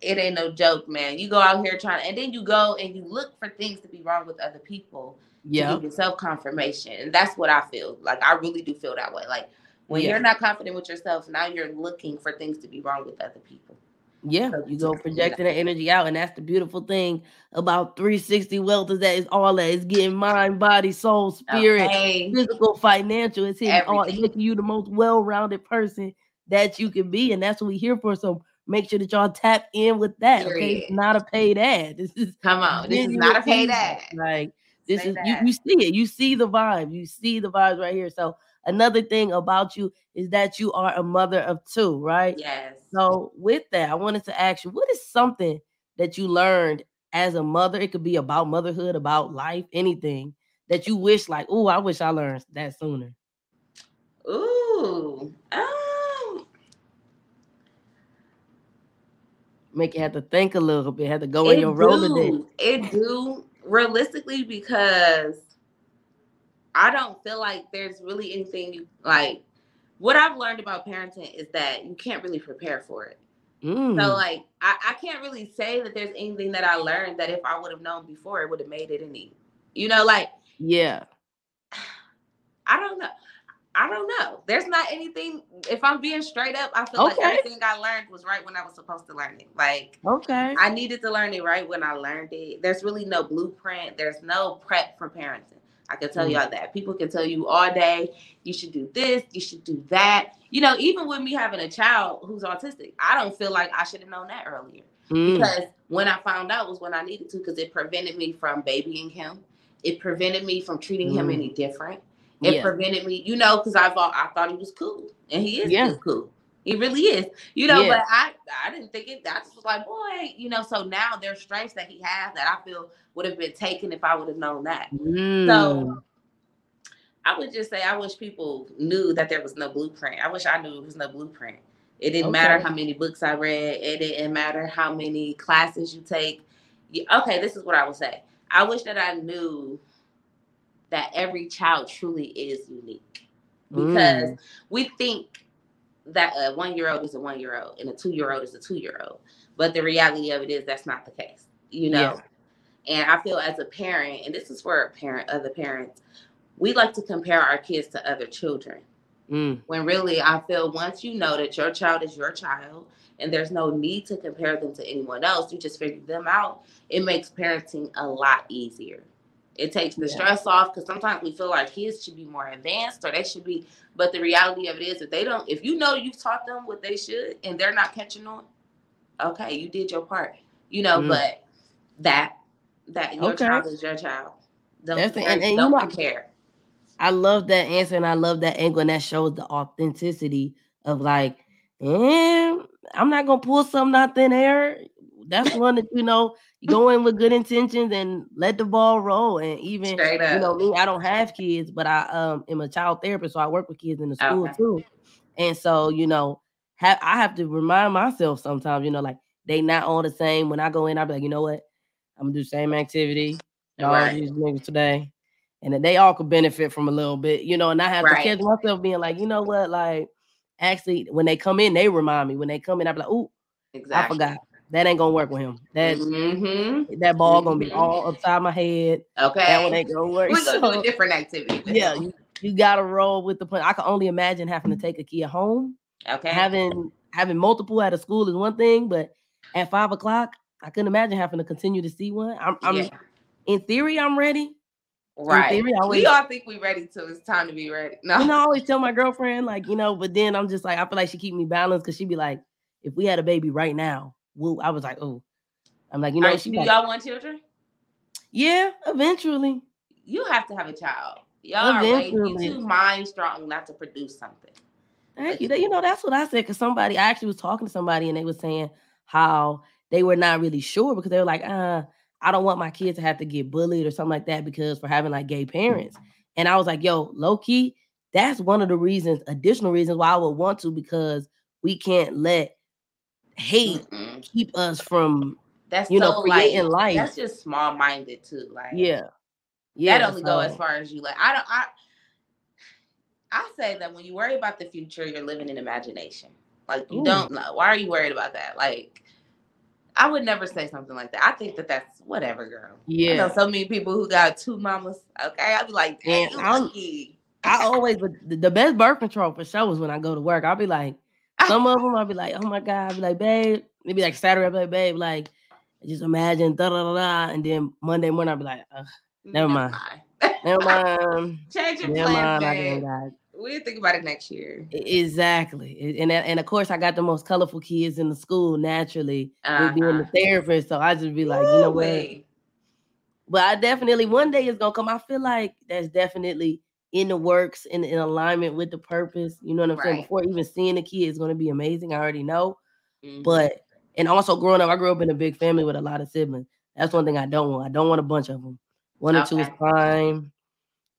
it ain't no joke, man. You go out here trying and then you go and you look for things to be wrong with other people to Yeah. give yourself confirmation. And that's what I feel. Like I really do feel that way. Like when Yeah. you're not confident with yourself, now you're looking for things to be wrong with other people. Yeah, So- you go projecting that energy out, and that's the beautiful thing about 360 Wealth is that it's all that it's getting mind, body, soul, spirit, Okay. physical, financial. It's hitting all, it's Everything. making you the most well-rounded person that you can be, and that's what we're here for. So make sure that y'all tap in with that. Okay, it's not a paid ad. This is Come on. This is not a paid ad. Like this Say is you, you see it, you see the vibe, you see the vibes right here. So another thing about you is that you are a mother of two, right? Yes. So with that, I wanted to ask you, what is something that you learned as a mother? It could be about motherhood, about life, anything that you wish, like, oh, I wish I learned that sooner. Ooh. Um Make you have to think a little bit, have to go in your Rolodex. do. It do realistically because I don't feel like there's really anything you like. What I've learned about parenting is that you can't really prepare for it. Mm, So like I, I can't really say that there's anything that I learned that if I would have known before it would have made it any. You know, like yeah. I don't know. I don't know. There's not anything. If I'm being straight up, I feel like everything I learned was right when I was supposed to learn it. Like Okay. I needed to learn it right when I learned it. There's really no blueprint. There's no prep for parenting. I can tell Mm. y'all that. People can tell you all day, you should do this, you should do that. You know, even with me having a child who's autistic, I don't feel like I should have known that earlier. Mm, Because when I found out was when I needed to, because it prevented me from babying him. It prevented me from treating him Mm. any different. It yeah. prevented me, you know, because I thought I thought he was cool, and he is Yeah. cool. He really is, you know. Yeah. But I I didn't think it. I just was like, boy, you know. So now there's strengths that he has that I feel would have been taken if I would have known that. Mm, I would just say I wish people knew that there was no blueprint. I wish I knew there was no blueprint. It didn't matter how many books I read. It didn't matter how many classes you take. Okay, this is what I would say. I wish that I knew that every child truly is unique because Mm. we think that a one year old is a one year old and a two year old is a two year old. But the reality of it is that's not the case, you know? Yeah. And I feel as a parent, and this is for a parent, other parents, we like to compare our kids to other children. mm, When really, I feel once you know that your child is your child and there's no need to compare them to anyone else, you just figure them out. It makes parenting a lot easier. It takes the Yeah. stress off because sometimes we feel like kids should be more advanced or they should be, but the reality of it is if they don't, if you know you've taught them what they should and they're not catching on, okay, you did your part, you know, Mm. but that, that your Okay. child is your child. Don't, That's compare, And- and you don't know- compare. I love that answer and I love that angle, and that shows the authenticity of like, eh, I'm not gonna pull something out thin air. That's one that you know you go in with good intentions and let the ball roll. And even you know me, I don't have kids, but I um am a child therapist, so I work with kids in the school Okay. too. And so you know, have I have to remind myself sometimes, you know, like they not all the same. When I go in, I'll be like, you know what? I'm gonna do the same activity. All right. these niggas today. And then they all could benefit from a little bit, you know, and I have right. to catch myself being like, you know what, like actually when they come in, they remind me. When they come in, I'm like, oh, exactly. I forgot. That ain't gonna work with him. That mm-hmm. that ball gonna be mm-hmm. all upside my head. Okay, that one ain't gonna work. We're gonna so, do a different activity. Yeah, you, you, gotta roll with the plan. I can only imagine having to take a kid home. Okay, having having multiple at a school is one thing, but at five o'clock, I couldn't imagine having to continue to see one. I'm, I'm yeah. in theory, I'm ready. Right. Theory, always, we all think we're ready till it's time to be ready. No, you know, I always tell my girlfriend, like, you know, but then I'm just like, I feel like she keep me balanced because she'd be like, if we had a baby right now, well, I was like, oh, I'm like, you know, she do like, y'all want children? Yeah, eventually. You have to have a child. Y'all eventually. are way too mind strong not to produce something. Thank you. You know, that's what I said. Cause somebody, I actually was talking to somebody and they were saying how they were not really sure because they were like, uh, I don't want my kids to have to get bullied or something like that because for having like gay parents. And I was like, yo, low key, that's one of the reasons, additional reasons why I would want to, because we can't let hate Mm-mm. keep us from that's you so know creating life. That's just small minded too. Like yeah. Yeah. That only so. go as far as you like. I don't I I say that when you worry about the future, you're living in imagination. Like you Ooh. don't know. Why are you worried about that? Like I would never say something like that. I think that that's whatever, girl. Yeah. I know so many people who got two mamas. Okay, I'd be like, damn, I always, the best birth control for sure is when I go to work. I'll be like, some of them I'll be like, oh my god, I'll be like, babe, maybe like Saturday, I'll be like, babe, like, just imagine da da da and then Monday morning I'll be like, never mind, never mind, change your plans, babe. We'll think about it next year. Exactly, and and of course I got the most colorful kids in the school naturally uh-huh. with being the therapist. So I just be like, Ooh, you know what? But I definitely one day it's gonna come. I feel like that's definitely in the works and in alignment with the purpose. You know what I'm right. saying? Before even seeing the kid is gonna be amazing. I already know. Mm-hmm. But and also growing up, I grew up in a big family with a lot of siblings. That's one thing I don't want. I don't want a bunch of them. One okay. or two is fine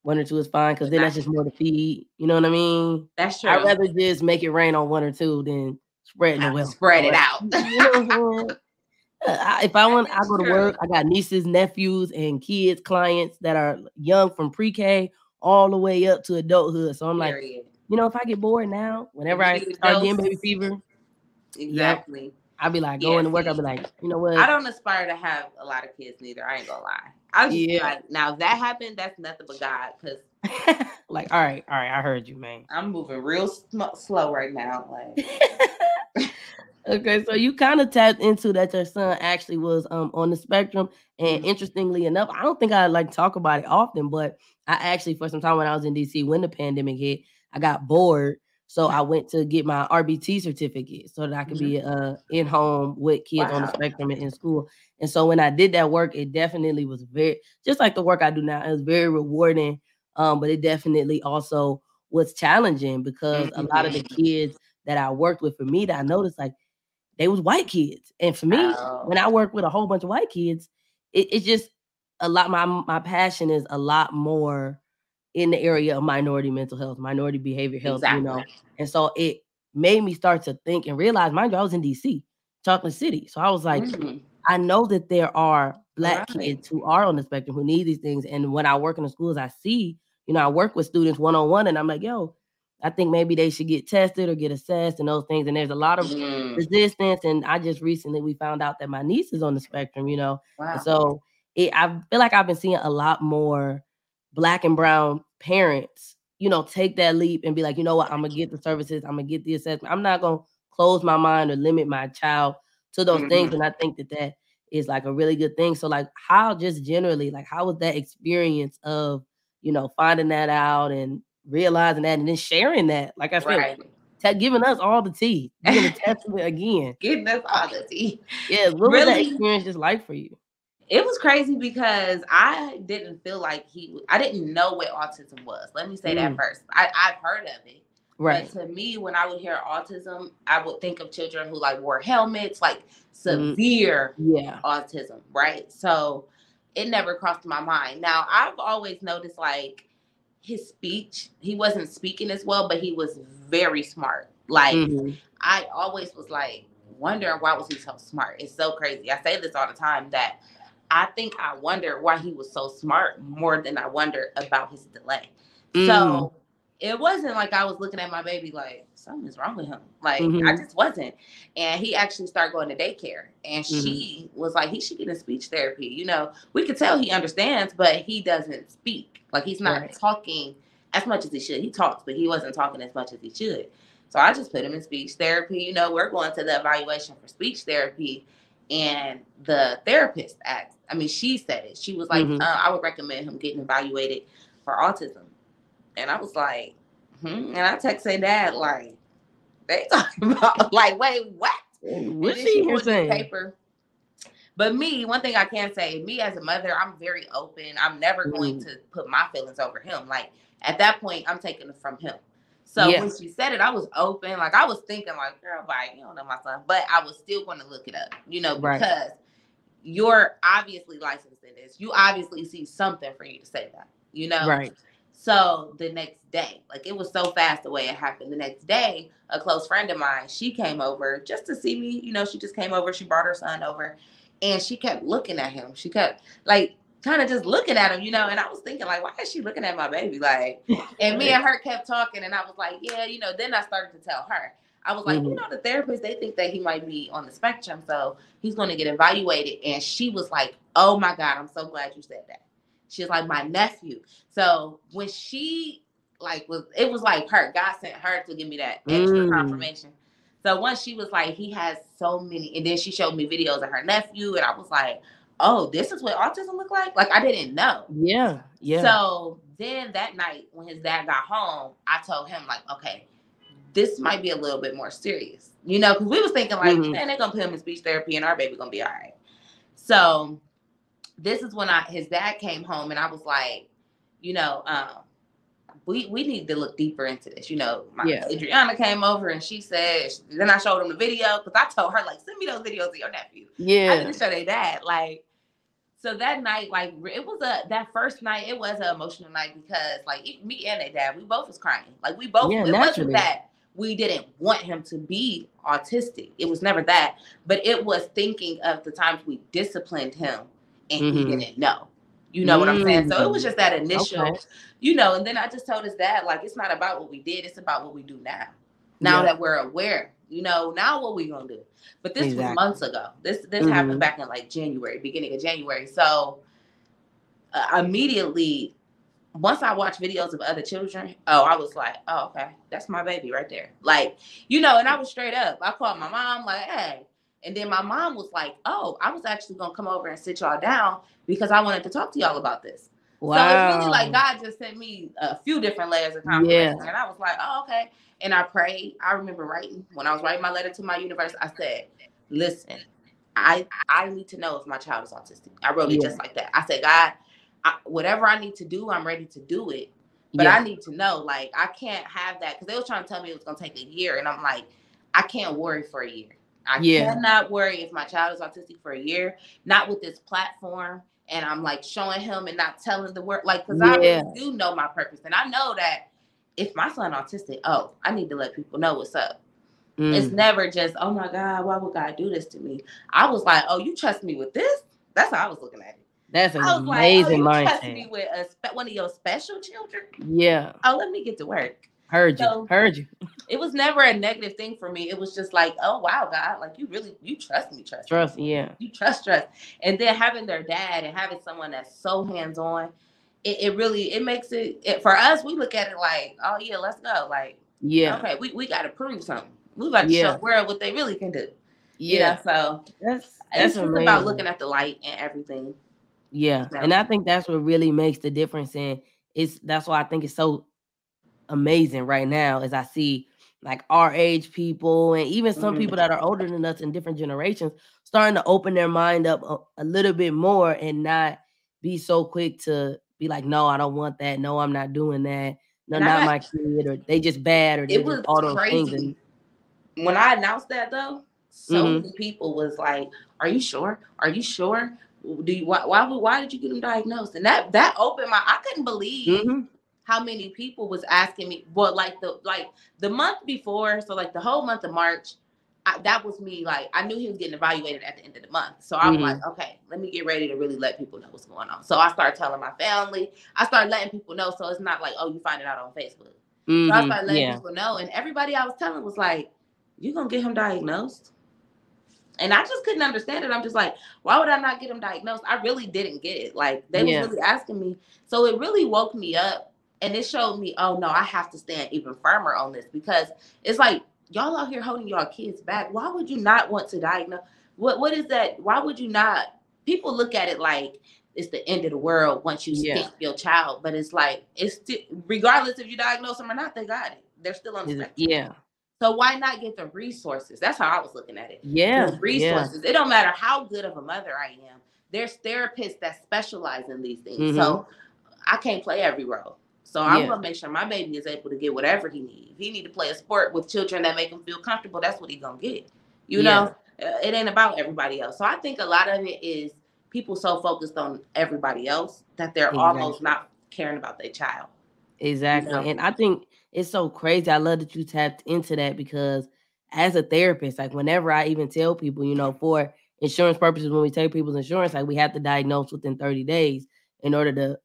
one or two is fine because then that's just more to feed. You know what I mean? That's true. I'd rather just make it rain on one or two than spreading the wealth. Spread it out. Uh, if I want, I go to work. I got nieces, nephews, and kids, clients that are young from pre-K all the way up to adulthood. So I'm like, Period. you know, if I get bored now, whenever I start getting baby fever, exactly. Yep, I'll be like going yeah, to work. I'll be like, you know what? I don't aspire to have a lot of kids neither. I ain't gonna lie. I was yeah. like, now if that happened, that's nothing but God. Cause like, all right, all right, I heard you, man. I'm moving real sm- slow right now. Like, okay, so you kind of tapped into that your son actually was um on the spectrum, and mm-hmm. interestingly enough, I don't think I like talk about it often, but I actually for some time when I was in DC when the pandemic hit, I got bored so I went to get my RBT certificate so that I could mm-hmm. be uh, in home with kids wow. on the spectrum and in school. And so when I did that work, it definitely was very just like the work I do now. It was very rewarding, um, but it definitely also was challenging because mm-hmm. a lot of the mm-hmm. kids that I worked with for me that I noticed like they was white kids. And for me, oh. when I work with a whole bunch of white kids, it, it's just a lot. My my passion is a lot more in the area of minority mental health, minority behavior health, exactly. you know. And so it made me start to think and realize, mind you, I was in DC, Chocolate City. So I was like, mm-hmm. I know that there are black right. kids who are on the spectrum who need these things. And when I work in the schools, I see, you know, I work with students one on one, and I'm like, yo, I think maybe they should get tested or get assessed and those things. And there's a lot of mm. resistance. And I just recently we found out that my niece is on the spectrum, you know. Wow. So it, I feel like I've been seeing a lot more black and brown parents, you know, take that leap and be like, you know what, I'm gonna get the services, I'm gonna get the assessment. I'm not gonna close my mind or limit my child to those mm-hmm. things. And I think that that is like a really good thing. So, like, how just generally, like, how was that experience of, you know, finding that out and realizing that and then sharing that? Like I said, right. T- giving us all the tea, giving the testament again, giving us all the tea. Yeah, what really? was that experience just like for you? It was crazy because I didn't feel like he. I didn't know what autism was. Let me say mm. that first. I, I've heard of it. Right. But to me, when I would hear autism, I would think of children who like wore helmets, like mm-hmm. severe mm. yeah. autism, right? So it never crossed my mind. Now I've always noticed like his speech, he wasn't speaking as well, but he was very smart. Like mm-hmm. I always was like wondering why was he so smart. It's so crazy. I say this all the time that I think I wonder why he was so smart more than I wonder about his delay. Mm. So it wasn't like I was looking at my baby like something's wrong with him. Like mm-hmm. I just wasn't. And he actually started going to daycare, and mm-hmm. she was like, he should get a speech therapy. You know, we could tell he understands, but he doesn't speak. Like he's not right. talking as much as he should. He talks, but he wasn't talking as much as he should. So I just put him in speech therapy. You know, we're going to the evaluation for speech therapy, and the therapist asked. I mean, she said it. She was like, mm-hmm. uh, I would recommend him getting evaluated for autism. And I was like, hmm. and I texted dad like, they talking about like, wait, what? What she here saying? Paper. But me, one thing I can say, me as a mother, I'm very open. I'm never mm. going to put my feelings over him. Like at that point, I'm taking it from him. So yes. when she said it, I was open. Like I was thinking, like, girl, bye, you don't know my son. But I was still going to look it up, you know, because right. you're obviously licensed in this. You obviously see something for you to say that, you know? Right. So the next day, like it was so fast the way it happened. The next day, a close friend of mine, she came over just to see me. You know, she just came over. She brought her son over, and she kept looking at him. She kept like kind of just looking at him, you know. And I was thinking, like, why is she looking at my baby? Like, and me and her kept talking, and I was like, yeah, you know. Then I started to tell her. I was like, mm-hmm. you know, the therapist, they think that he might be on the spectrum, so he's going to get evaluated. And she was like, oh my God, I'm so glad you said that. She's like my nephew. So when she like was it was like her, God sent her to give me that extra mm. confirmation. So once she was like, he has so many, and then she showed me videos of her nephew, and I was like, oh, this is what autism look like? Like I didn't know. Yeah. Yeah. So then that night when his dad got home, I told him, like, okay, this might be a little bit more serious. You know, because we was thinking like, mm-hmm. man, they're gonna put him in speech therapy and our baby gonna be all right. So this is when I his dad came home and I was like, you know, um, we we need to look deeper into this. You know, my yeah. Adriana came over and she said, then I showed him the video because I told her like, send me those videos of your nephew. Yeah, I didn't show their dad. Like, so that night, like it was a that first night, it was an emotional night because like me and their dad, we both was crying. Like we both, yeah, it naturally. wasn't that we didn't want him to be autistic. It was never that, but it was thinking of the times we disciplined him and mm-hmm. he didn't know. You know mm-hmm. what I'm saying? So it was just that initial, okay. you know, and then I just told his dad, like, it's not about what we did, it's about what we do now. Now yeah. that we're aware, you know, now what we gonna do? But this exactly. was months ago. This this mm-hmm. happened back in like January, beginning of January. So uh, immediately, once I watched videos of other children, oh, I was like, oh, okay, that's my baby right there. Like, you know, and I was straight up. I called my mom, like, hey, and then my mom was like, "Oh, I was actually gonna come over and sit y'all down because I wanted to talk to y'all about this." Wow. So it's really like God just sent me a few different layers of confirmation, yeah. and I was like, "Oh, okay." And I prayed. I remember writing when I was writing my letter to my universe. I said, "Listen, I I need to know if my child is autistic." I wrote it just like that. I said, "God, I, whatever I need to do, I'm ready to do it." But yeah. I need to know, like, I can't have that because they were trying to tell me it was gonna take a year, and I'm like, I can't worry for a year. I yeah. cannot worry if my child is autistic for a year, not with this platform. And I'm like showing him and not telling the word, like, because yeah. I really do know my purpose. And I know that if my son autistic, oh, I need to let people know what's up. Mm. It's never just, oh my God, why would God do this to me? I was like, oh, you trust me with this? That's how I was looking at it. That's an amazing like, oh, you trust me with a, one of your special children? Yeah. Oh, let me get to work. Heard you. So, heard you. it was never a negative thing for me. It was just like, oh wow, God, like you really you trust me, trust. Trust, me. yeah. You trust, trust. And then having their dad and having someone that's so hands-on, it, it really it makes it, it for us, we look at it like, oh yeah, let's go. Like, yeah, okay, we, we gotta prove something. We got to yeah. show the world what they really can do. Yeah. You know, so that's that's about looking at the light and everything. Yeah. So. And I think that's what really makes the difference. And it's that's why I think it's so amazing right now as I see like our age people and even some mm-hmm. people that are older than us in different generations starting to open their mind up a, a, little bit more and not be so quick to be like, no, I don't want that. No, I'm not doing that. No, and not got, my kid, or they just bad, or it was all those crazy. things. And, when I announced that though, so mm-hmm. many people was like, "Are you sure? Are you sure? Do you why why, why did you get him diagnosed?" And that that opened my I couldn't believe mm-hmm how many people was asking me, well, like the like the month before, so like the whole month of March, I, that was me. Like I knew he was getting evaluated at the end of the month, so I'm mm-hmm. like, okay, let me get ready to really let people know what's going on. So I started telling my family. I started letting people know, so it's not like, oh, you find it out on Facebook. Mm-hmm. So I mm-hmm. started letting yeah. people know, and everybody I was telling was like, you're gonna get him diagnosed? And I just couldn't understand it. I'm just like, why would I not get him diagnosed? I really didn't get it. Like they yeah. was really asking me. So it really woke me up and it showed me, oh no, I have to stand even firmer on this because it's like y'all out here holding y'all kids back. Why would you not want to diagnose? What what is that? Why would you not? People look at it like it's the end of the world once you yeah. stick your child, but it's like it's still, regardless if you diagnose them or not, they got it. They're still on the spectrum. Yeah. So why not get the resources? That's how I was looking at it. Yeah. The resources. Yeah. It don't matter how good of a mother I am. There's therapists that specialize in these things. Mm-hmm. So I can't play every role. So I'm gonna make sure my baby is able to get whatever he needs. He need to play a sport with children that make him feel comfortable, that's what he gonna get. You yeah. know, uh, it ain't about everybody else. So I think a lot of it is people so focused on everybody else that they're exactly. almost not caring about their child. Exactly. You know? And I think it's so crazy. I love that you tapped into that because as a therapist, like whenever I even tell people, you know, for insurance purposes, when we take people's insurance, like we have to diagnose within 30 days in order to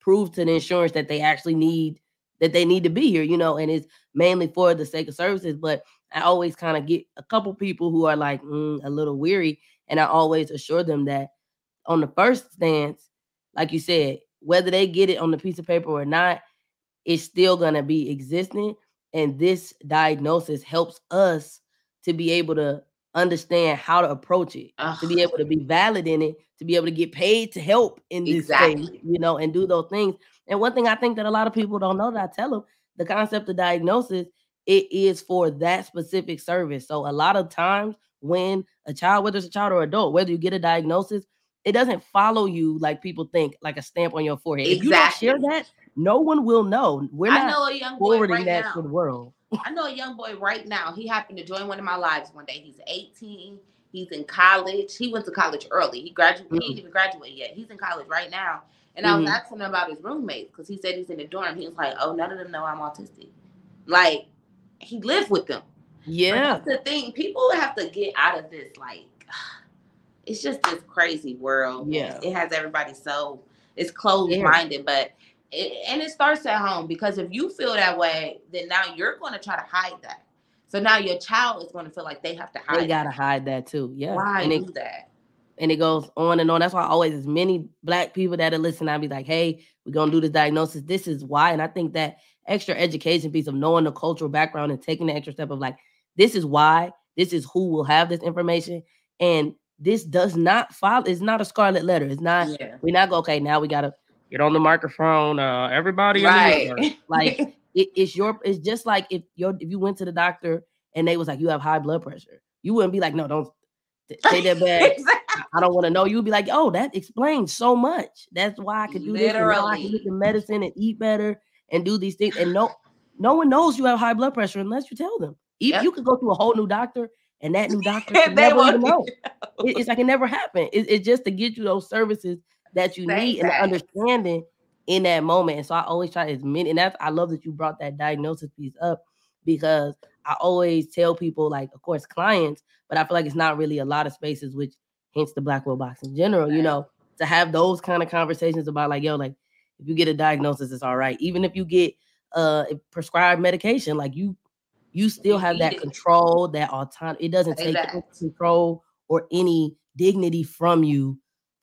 prove to the insurance that they actually need that they need to be here, you know, and it's mainly for the sake of services. But I always kind of get a couple people who are like mm, a little weary, and I always assure them that on the first stance, like you said, whether they get it on the piece of paper or not, it's still going to be existing. And this diagnosis helps us to be able to understand how to approach it, Ugh. to be able to be valid in it, to be able to get paid to help in this exactly. space, you know, and do those things. And one thing I think that a lot of people don't know that I tell them the concept of diagnosis, it is for that specific service. So a lot of times when a child, whether it's a child or adult, whether you get a diagnosis, it doesn't follow you like people think, like a stamp on your forehead. Exactly. If you don't share that, no one will know. We're I know a young boy forwarding right that now. to the world. I know a young boy right now. He happened to join one of my lives one day. He's 18. He's in college. He went to college early. He graduated. Mm-hmm. He didn't even graduate yet. He's in college right now. And mm-hmm. I was mm-hmm. asking him about his roommates because he said he's in the dorm. He was like, "Oh, none of them know I'm autistic." Like he lived with them. Yeah. The thing. People have to get out of this. Like, it's just this crazy world. Yeah. It has everybody so it's closed minded, yeah. but it, and it starts at home because if you feel that way, then now you're going to try to hide that. So now your child is going to feel like they have to hide. They got to hide that too. Yeah. Why and do it, that? And it goes on and on. That's why always as many black people that are listening, I'll be like, hey, we're gonna do this diagnosis. This is why. And I think that extra education piece of knowing the cultural background and taking the extra step of like, this is why, this is who will have this information. And this does not follow, it's not a scarlet letter. It's not, yeah. we're not go, okay, now we gotta get on the microphone. Uh, everybody, right? like it, it's your. It's just like if your if you went to the doctor and they was like you have high blood pressure, you wouldn't be like, no, don't take that back. exactly. I don't want to know. You'd be like, oh, that explains so much. That's why I could do Literally. this. And I can get the medicine and eat better and do these things. And no, no one knows you have high blood pressure unless you tell them. If yep. you could go to a whole new doctor and that new doctor never even know. It, it's like it never happened. It, it's just to get you those services that you need and the understanding in that moment. And so I always try as many, and that's I love that you brought that diagnosis piece up because I always tell people, like, of course, clients, but I feel like it's not really a lot of spaces, which hence the Blackwell box in general, right. you know, to have those kind of conversations about like, yo, like if you get a diagnosis, it's all right. Even if you get uh prescribed medication, like you you still have that control, that autonomy. It doesn't take exactly. control or any dignity from you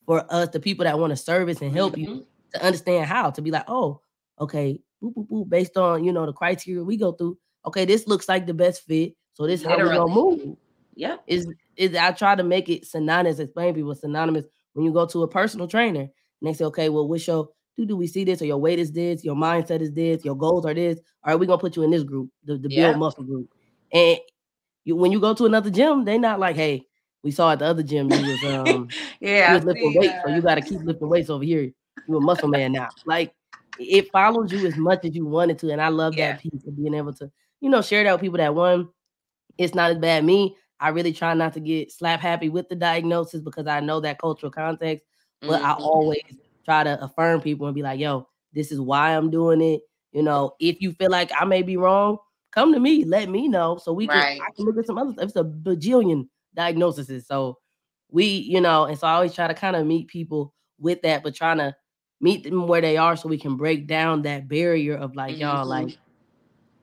for us, the people that want to service and help mm-hmm. you to understand how to be like, oh, okay, boop, boop, boop, based on you know the criteria we go through. Okay, this looks like the best fit, so this is how we're gonna move. Yeah, is is I try to make it synonymous, explain people synonymous when you go to a personal trainer and they say, okay, well, what's your do do we see this or your weight is this, your mindset is this, your goals are this. All right, we're gonna put you in this group, the, the yeah. build muscle group. And you when you go to another gym, they're not like, hey, we saw at the other gym you was um yeah you was lifting weights, so you got to keep lifting weights over here. You a muscle man now. Like it follows you as much as you wanted to, and I love yeah. that piece of being able to you know share that with people that one. It's not as bad. Me, I really try not to get slap happy with the diagnosis because I know that cultural context, but mm-hmm. I always try to affirm people and be like, yo, this is why I'm doing it. You know, if you feel like I may be wrong, come to me, let me know so we can Right. I can look at some other stuff. It's a bajillion diagnoses. So we, you know, and so I always try to kind of meet people with that, but trying to meet them where they are so we can break down that barrier of like, y'all, Mhm. like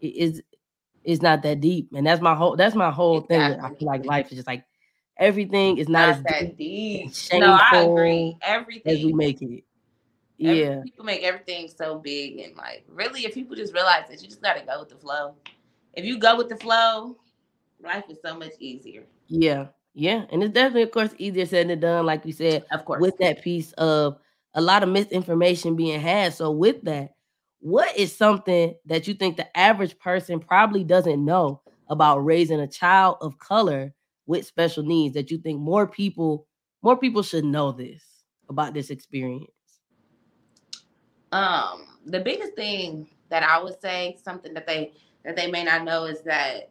it is it's not that deep. And that's my whole that's my whole thing. I feel like life is just like everything is not, Not as deep that deep. and No, I agree. as we make it. Every- Yeah. people make everything so big and like really if people just realize that you just gotta go with the flow. If you go with the flow, life is so much easier. Yeah. Yeah. And it's definitely, of course, easier said than done, like we said, Of course. with that piece of a lot of misinformation being had. So, with that, what is something that you think the average person probably doesn't know about raising a child of color with special needs that you think more people more people should know this about this experience? um the biggest thing that I would say, something that they that they may not know is that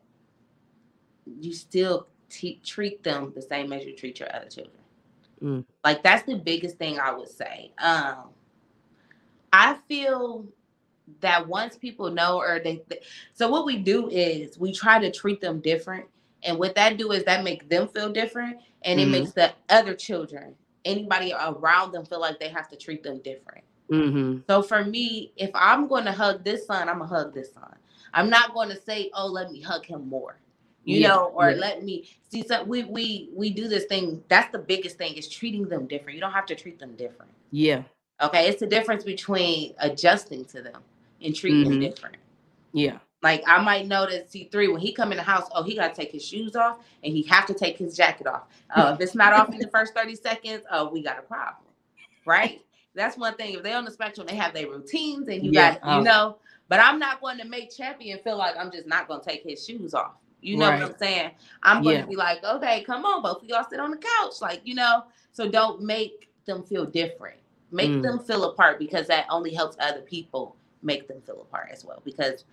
you still te- treat them the same as you treat your other children. Mm. Like that's the biggest thing I would say. Um I feel that once people know or they, they so what we do is we try to treat them different and what that do is that make them feel different and it Mhm. makes the other children anybody around them feel like they have to treat them different Mm-hmm. so for me, if I'm going to hug this son, I'm gonna hug this son. I'm not going to say, "Oh, let me hug him more," you Yeah, know, or yeah. let me see. So we we we do this thing. That's the biggest thing is treating them different. You don't have to treat them different. Yeah. Okay, it's the difference between adjusting to them and treating them Mhm. different. Yeah. Like I might notice C3 when he come in the house, oh, he gotta take his shoes off and he have to take his jacket off. Uh, if it's not off in the first 30 seconds, oh, we got a problem. Right? That's one thing. If they're on the spectrum, they have their routines and you Yeah, got, you um, know, but I'm not going to make Champion feel like I'm just not gonna take his shoes off. You know Right. what I'm saying? I'm gonna Yeah. be like, okay, come on, both of y'all sit on the couch. Like, you know, so don't make them feel different. Make Mm. them feel apart because that only helps other people make them feel apart as well. Because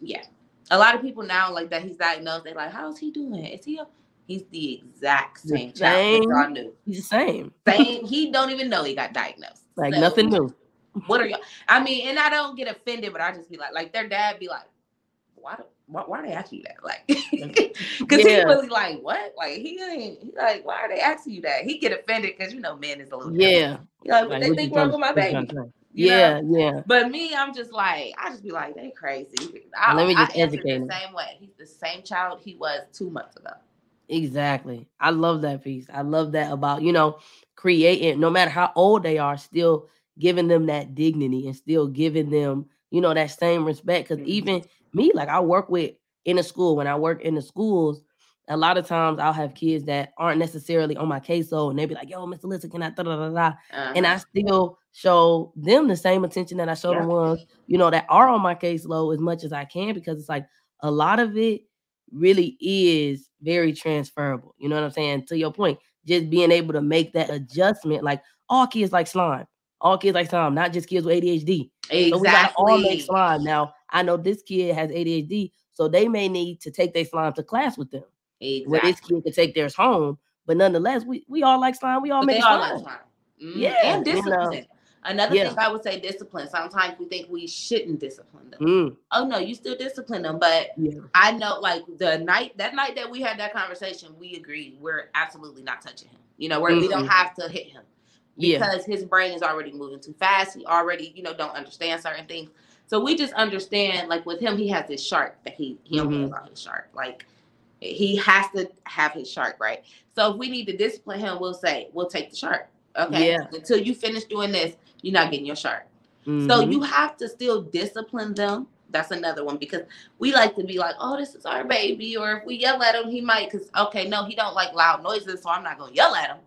yeah, a lot of people now like that he's diagnosed. They're like, "How's he doing? Is he?" A-? He's the exact The same child same. that y'all knew. He's the same. Same. he don't even know he got diagnosed. Like So, nothing new. What are y'all? I mean, and I don't get offended, but I just be like, like their dad be like, "Why? do- Why, why are they asking you that? Like, because he Yeah. really like what? Like he ain't. He like, why are they asking you that? He get offended because you know, men is a little. Yeah. He like, what Like, they think wrong with my baby? trying to say? You know? Yeah, yeah. But me, I'm just like, I just be like, they crazy. I, Let me just answered educate him. the same way. He's the same child he was two months ago. Exactly. I love that piece. I love that about, you know, creating, no matter how old they are, still giving them that dignity and still giving them, you know, that same respect. Because Mhm. even me, like I work with in a school, when I work in the schools, a lot of times I'll have kids that aren't necessarily on my caseload and they be like, yo, Mr. Listen, can I da da da da? And I Uh-huh. still show them the same attention that I show Yeah. the ones, you know, that are on my caseload as much as I can because it's like a lot of it really is very transferable. You know what I'm saying? To your point, just being able to make that adjustment, like all kids like slime, all kids like slime, not just kids with ADHD. So we all make exactly. slime. Now I know this kid has ADHD, so they may need to take their slime to class with them, where this Exactly. kid can take theirs home. But nonetheless, we, we all like slime. We all But make they all slime. like slime. Mhm. Yeah, And you know. discipline. Another Yeah. thing I would say discipline. Sometimes we think we shouldn't discipline them. Mm, Oh no, you still discipline them. But yeah. I know like the night that night that we had that conversation, we agreed we're absolutely not touching him. You know, where we don't have to hit him. Yeah. because his brain is already moving too fast. He already, you know, don't understand certain things. So we just understand, like with him, he has this shark that he he care Mhm. about his shark. Like he has to have his shark right. So if we need to discipline him, we'll say we'll take the shark. Okay. Yeah. Until you finish doing this, you're not getting your shark. So Mhm. you have to still discipline them. That's another one because we like to be like, oh, this is our baby, or if we yell at him, he might. Because okay, no, he don't like loud noises, so I'm not gonna yell at him.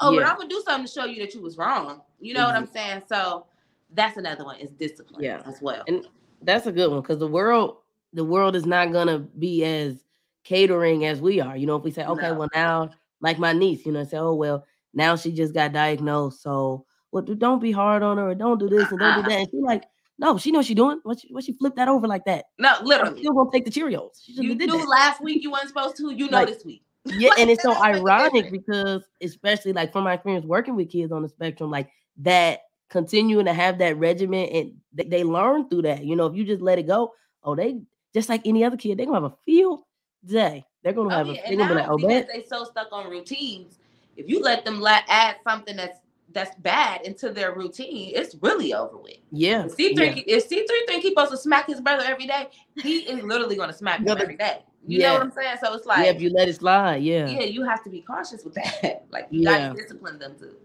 Oh, but I'm gonna do something to show you that you was wrong. You know what I'm mm-hmm. saying? So that's another one is discipline Yeah. as well. And that's a good one because the world, the world is not gonna be as catering as we are. You know, if we say, okay, No. well now, like my niece, you know, say, oh well, now she just got diagnosed, so well, don't be hard on her, or don't do this and don't do that. And she like, no, she knows she doing. What she, what she flip that over like that? no, literally. still gonna take the Cheerios. You did knew that. last week you weren't supposed to. You know Like, this week. Yeah, and it's so That don't make a ironic because, especially like from my experience working with kids on the spectrum, like that continuing to have that regimen and they, they learn through that. You know, if you just let it go, oh, they just like any other kid, they're gonna have a field day. They're gonna Oh, have yeah, a day. now Oh, because they so stuck on routines, if you let them let add something that's that's bad into their routine, it's really over with. yeah, If C three yeah. if C three think he supposed to smack his brother every day, he is literally gonna smack him every day. You yeah. know what I'm saying? So it's like yeah, if you let it slide, yeah, yeah, you have to be cautious with that. like you Yeah. gotta discipline them too.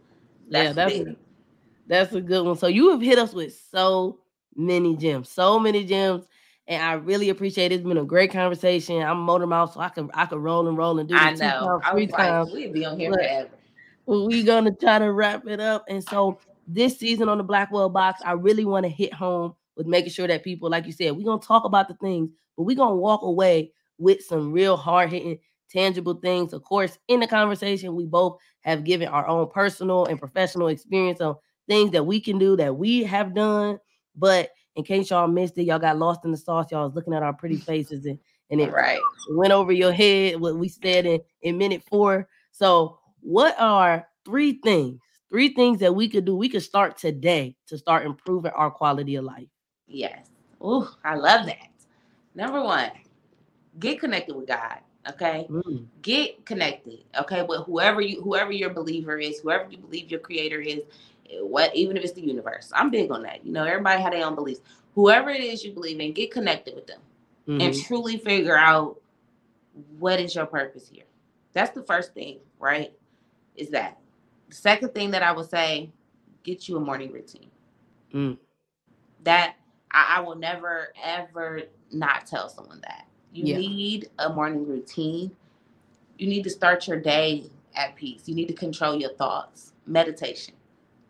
Yeah, that's big. That's a good one. So you have hit us with so many gems, so many gems, and I really appreciate it. It's been a great conversation. I'm motor mouth, so I can I can roll and roll and do I know. times, I three was like, times. we'd be on here Look, forever. We're gonna try to wrap it up. And so this season on the Blackwell box, I really want to hit home with making sure that people, like you said, we're gonna talk about the things, but we're gonna walk away with some real hard hitting, tangible things. Of course, in the conversation, we both have given our own personal and professional experience on things that we can do that we have done. But in case y'all missed it, y'all got lost in the sauce. Y'all was looking at our pretty faces and, and it Right. went over your head what we said in, in minute four. So, what are three things? Three things that we could do. We could start today to start improving our quality of life. Yes. Oh, I love that. Number one, get connected with God. Okay. Mm, Get connected. Okay. With whoever you whoever your believer is, whoever you believe your creator is, eh, what even if it's the universe. I'm big on that. You know, everybody had their own beliefs. Whoever it is you believe in, get connected with them and mhm, truly figure out what is your purpose here. That's the first thing, right? Is that. The second thing that I would say, get you a morning routine. Mm. That I, I will never ever not tell someone that. You Yeah. need a morning routine. You need to start your day at peace. You need to control your thoughts. Meditation.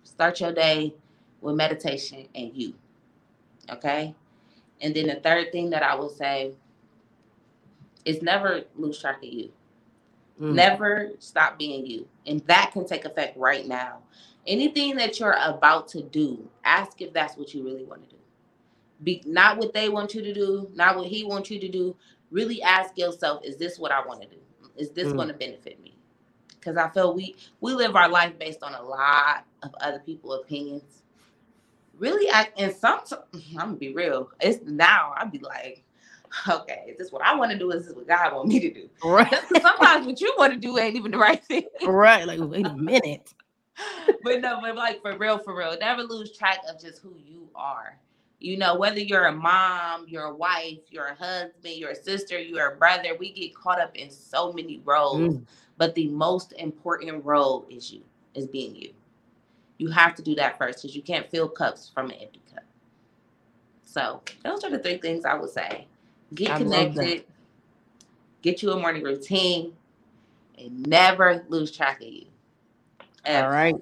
Start your day with meditation and you. Okay? And then the third thing that I will say is never lose track of you. mm. Never stop being you. And that can take effect right now. Anything that you're about to do, ask if that's what you really want to do. Be not what they want you to do, not what he wants you to do. Really ask yourself, is this what I want to do? Is this Mm. going to benefit me? Because I feel we we live our life based on a lot of other people's opinions. Really, I and some I'm gonna be real. It's now I'd be like, okay, is this what I want to do? Is this what God want me to do? Right, sometimes what you want to do ain't even the right thing. right. Like, wait a minute. but no, but like for real, for real, never lose track of just who you are. You know, whether you're a mom, you're a wife, you're a husband, you're a sister, you're a brother, we get caught up in so many roles. Mm. But the most important role is you, is being you. You have to do that first because you can't fill cups from an empty cup. So those are the three things I would say. Get I connected, get you a morning routine, and never lose track of you. All Ever. right.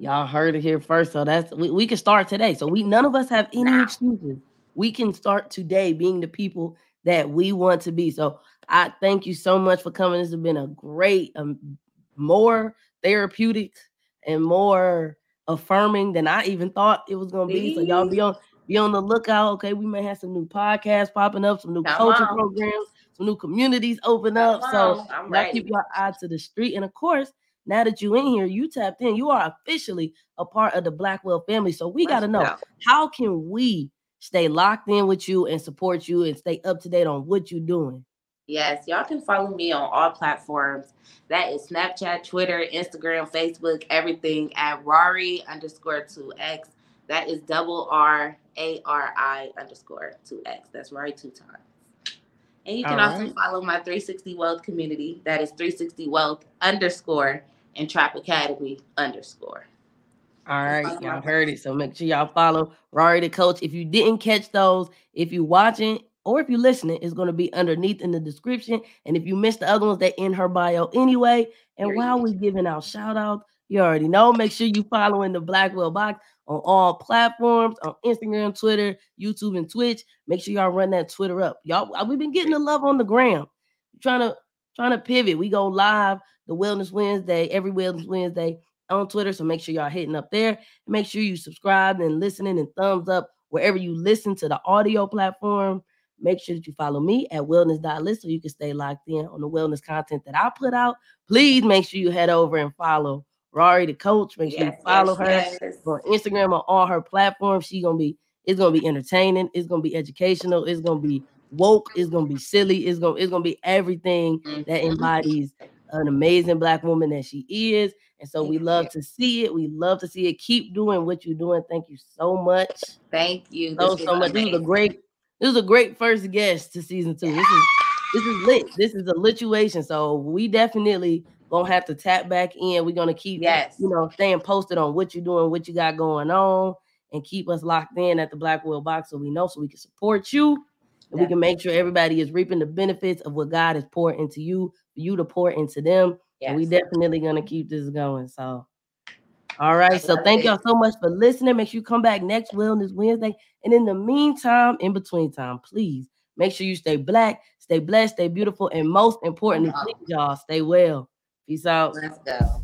Y'all heard it here first. So that's we, we can start today. So we none of us have any Now. excuses. We can start today being the people that we want to be. So I thank you so much for coming. This has been a great, um, more therapeutic and more affirming than I even thought it was gonna be. So y'all be on be on the lookout. Okay, we may have some new podcasts popping up, some new Come coaching on. programs, some new communities open Come up. So on, I'm now keep your eye to the street. And of course, now that you in here, you tapped in, you are officially a part of the Blackwell family. So we got to know how can we stay locked in with you and support you and stay up to date on what you're doing. Yes, y'all can follow me on all platforms. That is Snapchat, Twitter, Instagram, Facebook, everything at Rari underscore two X. That is double R A R I underscore two X. That's Rari two times. And you can All also right. follow my 360 Wealth community. That is 360 Wealth underscore and Trap Academy underscore. All right, y'all heard it. So make sure y'all follow Rari the coach. If you didn't catch those, if you watching or if you listening, it's going to be underneath in the description. And if you missed the other ones, they're in her bio anyway. And while we're giving out shout outs, you already know. Make sure you following the Blackwell Box on all platforms on Instagram, Twitter, YouTube, and Twitch. Make sure y'all run that Twitter up. Y'all, uh, we've been getting the love on the gram. Trying to trying to pivot. We go live the Wellness Wednesday, every Wellness Wednesday on Twitter. So make sure y'all hitting up there. Make sure you subscribe and listening and thumbs up wherever you listen to the audio platform. Make sure that you follow me at wellness.liss so you can stay locked in on the wellness content that I put out. Please make sure you head over and follow Rari the coach. Make sure Yes, you follow yes, her yes. on Instagram on all her platforms. She's gonna be it's gonna be entertaining, it's gonna be educational, it's gonna be woke, it's gonna be silly, it's gonna it's gonna be everything that Mhm. embodies an amazing black woman that she is. And so we love to see it. We love to see it. Keep doing what you're doing. Thank you so much. Thank you. So This so much. This is a great, this is a great first guest to season two. This is this is lit. This is a lituation. So we definitely gonna have to tap back in. We're gonna keep Yes. you know, staying posted on what you're doing, what you got going on, and keep us locked in at the Blackwell Box so we know so we can support you and we can make sure everybody is reaping the benefits of what God has poured into you, for you to pour into them. And we definitely gonna keep this going. So all right. So thank y'all so much for listening. Make sure you come back next Wellness Wednesday. And in the meantime, in between time, please make sure you stay black, stay blessed, stay beautiful, and most importantly, please, y'all stay well. Peace out. Let's go.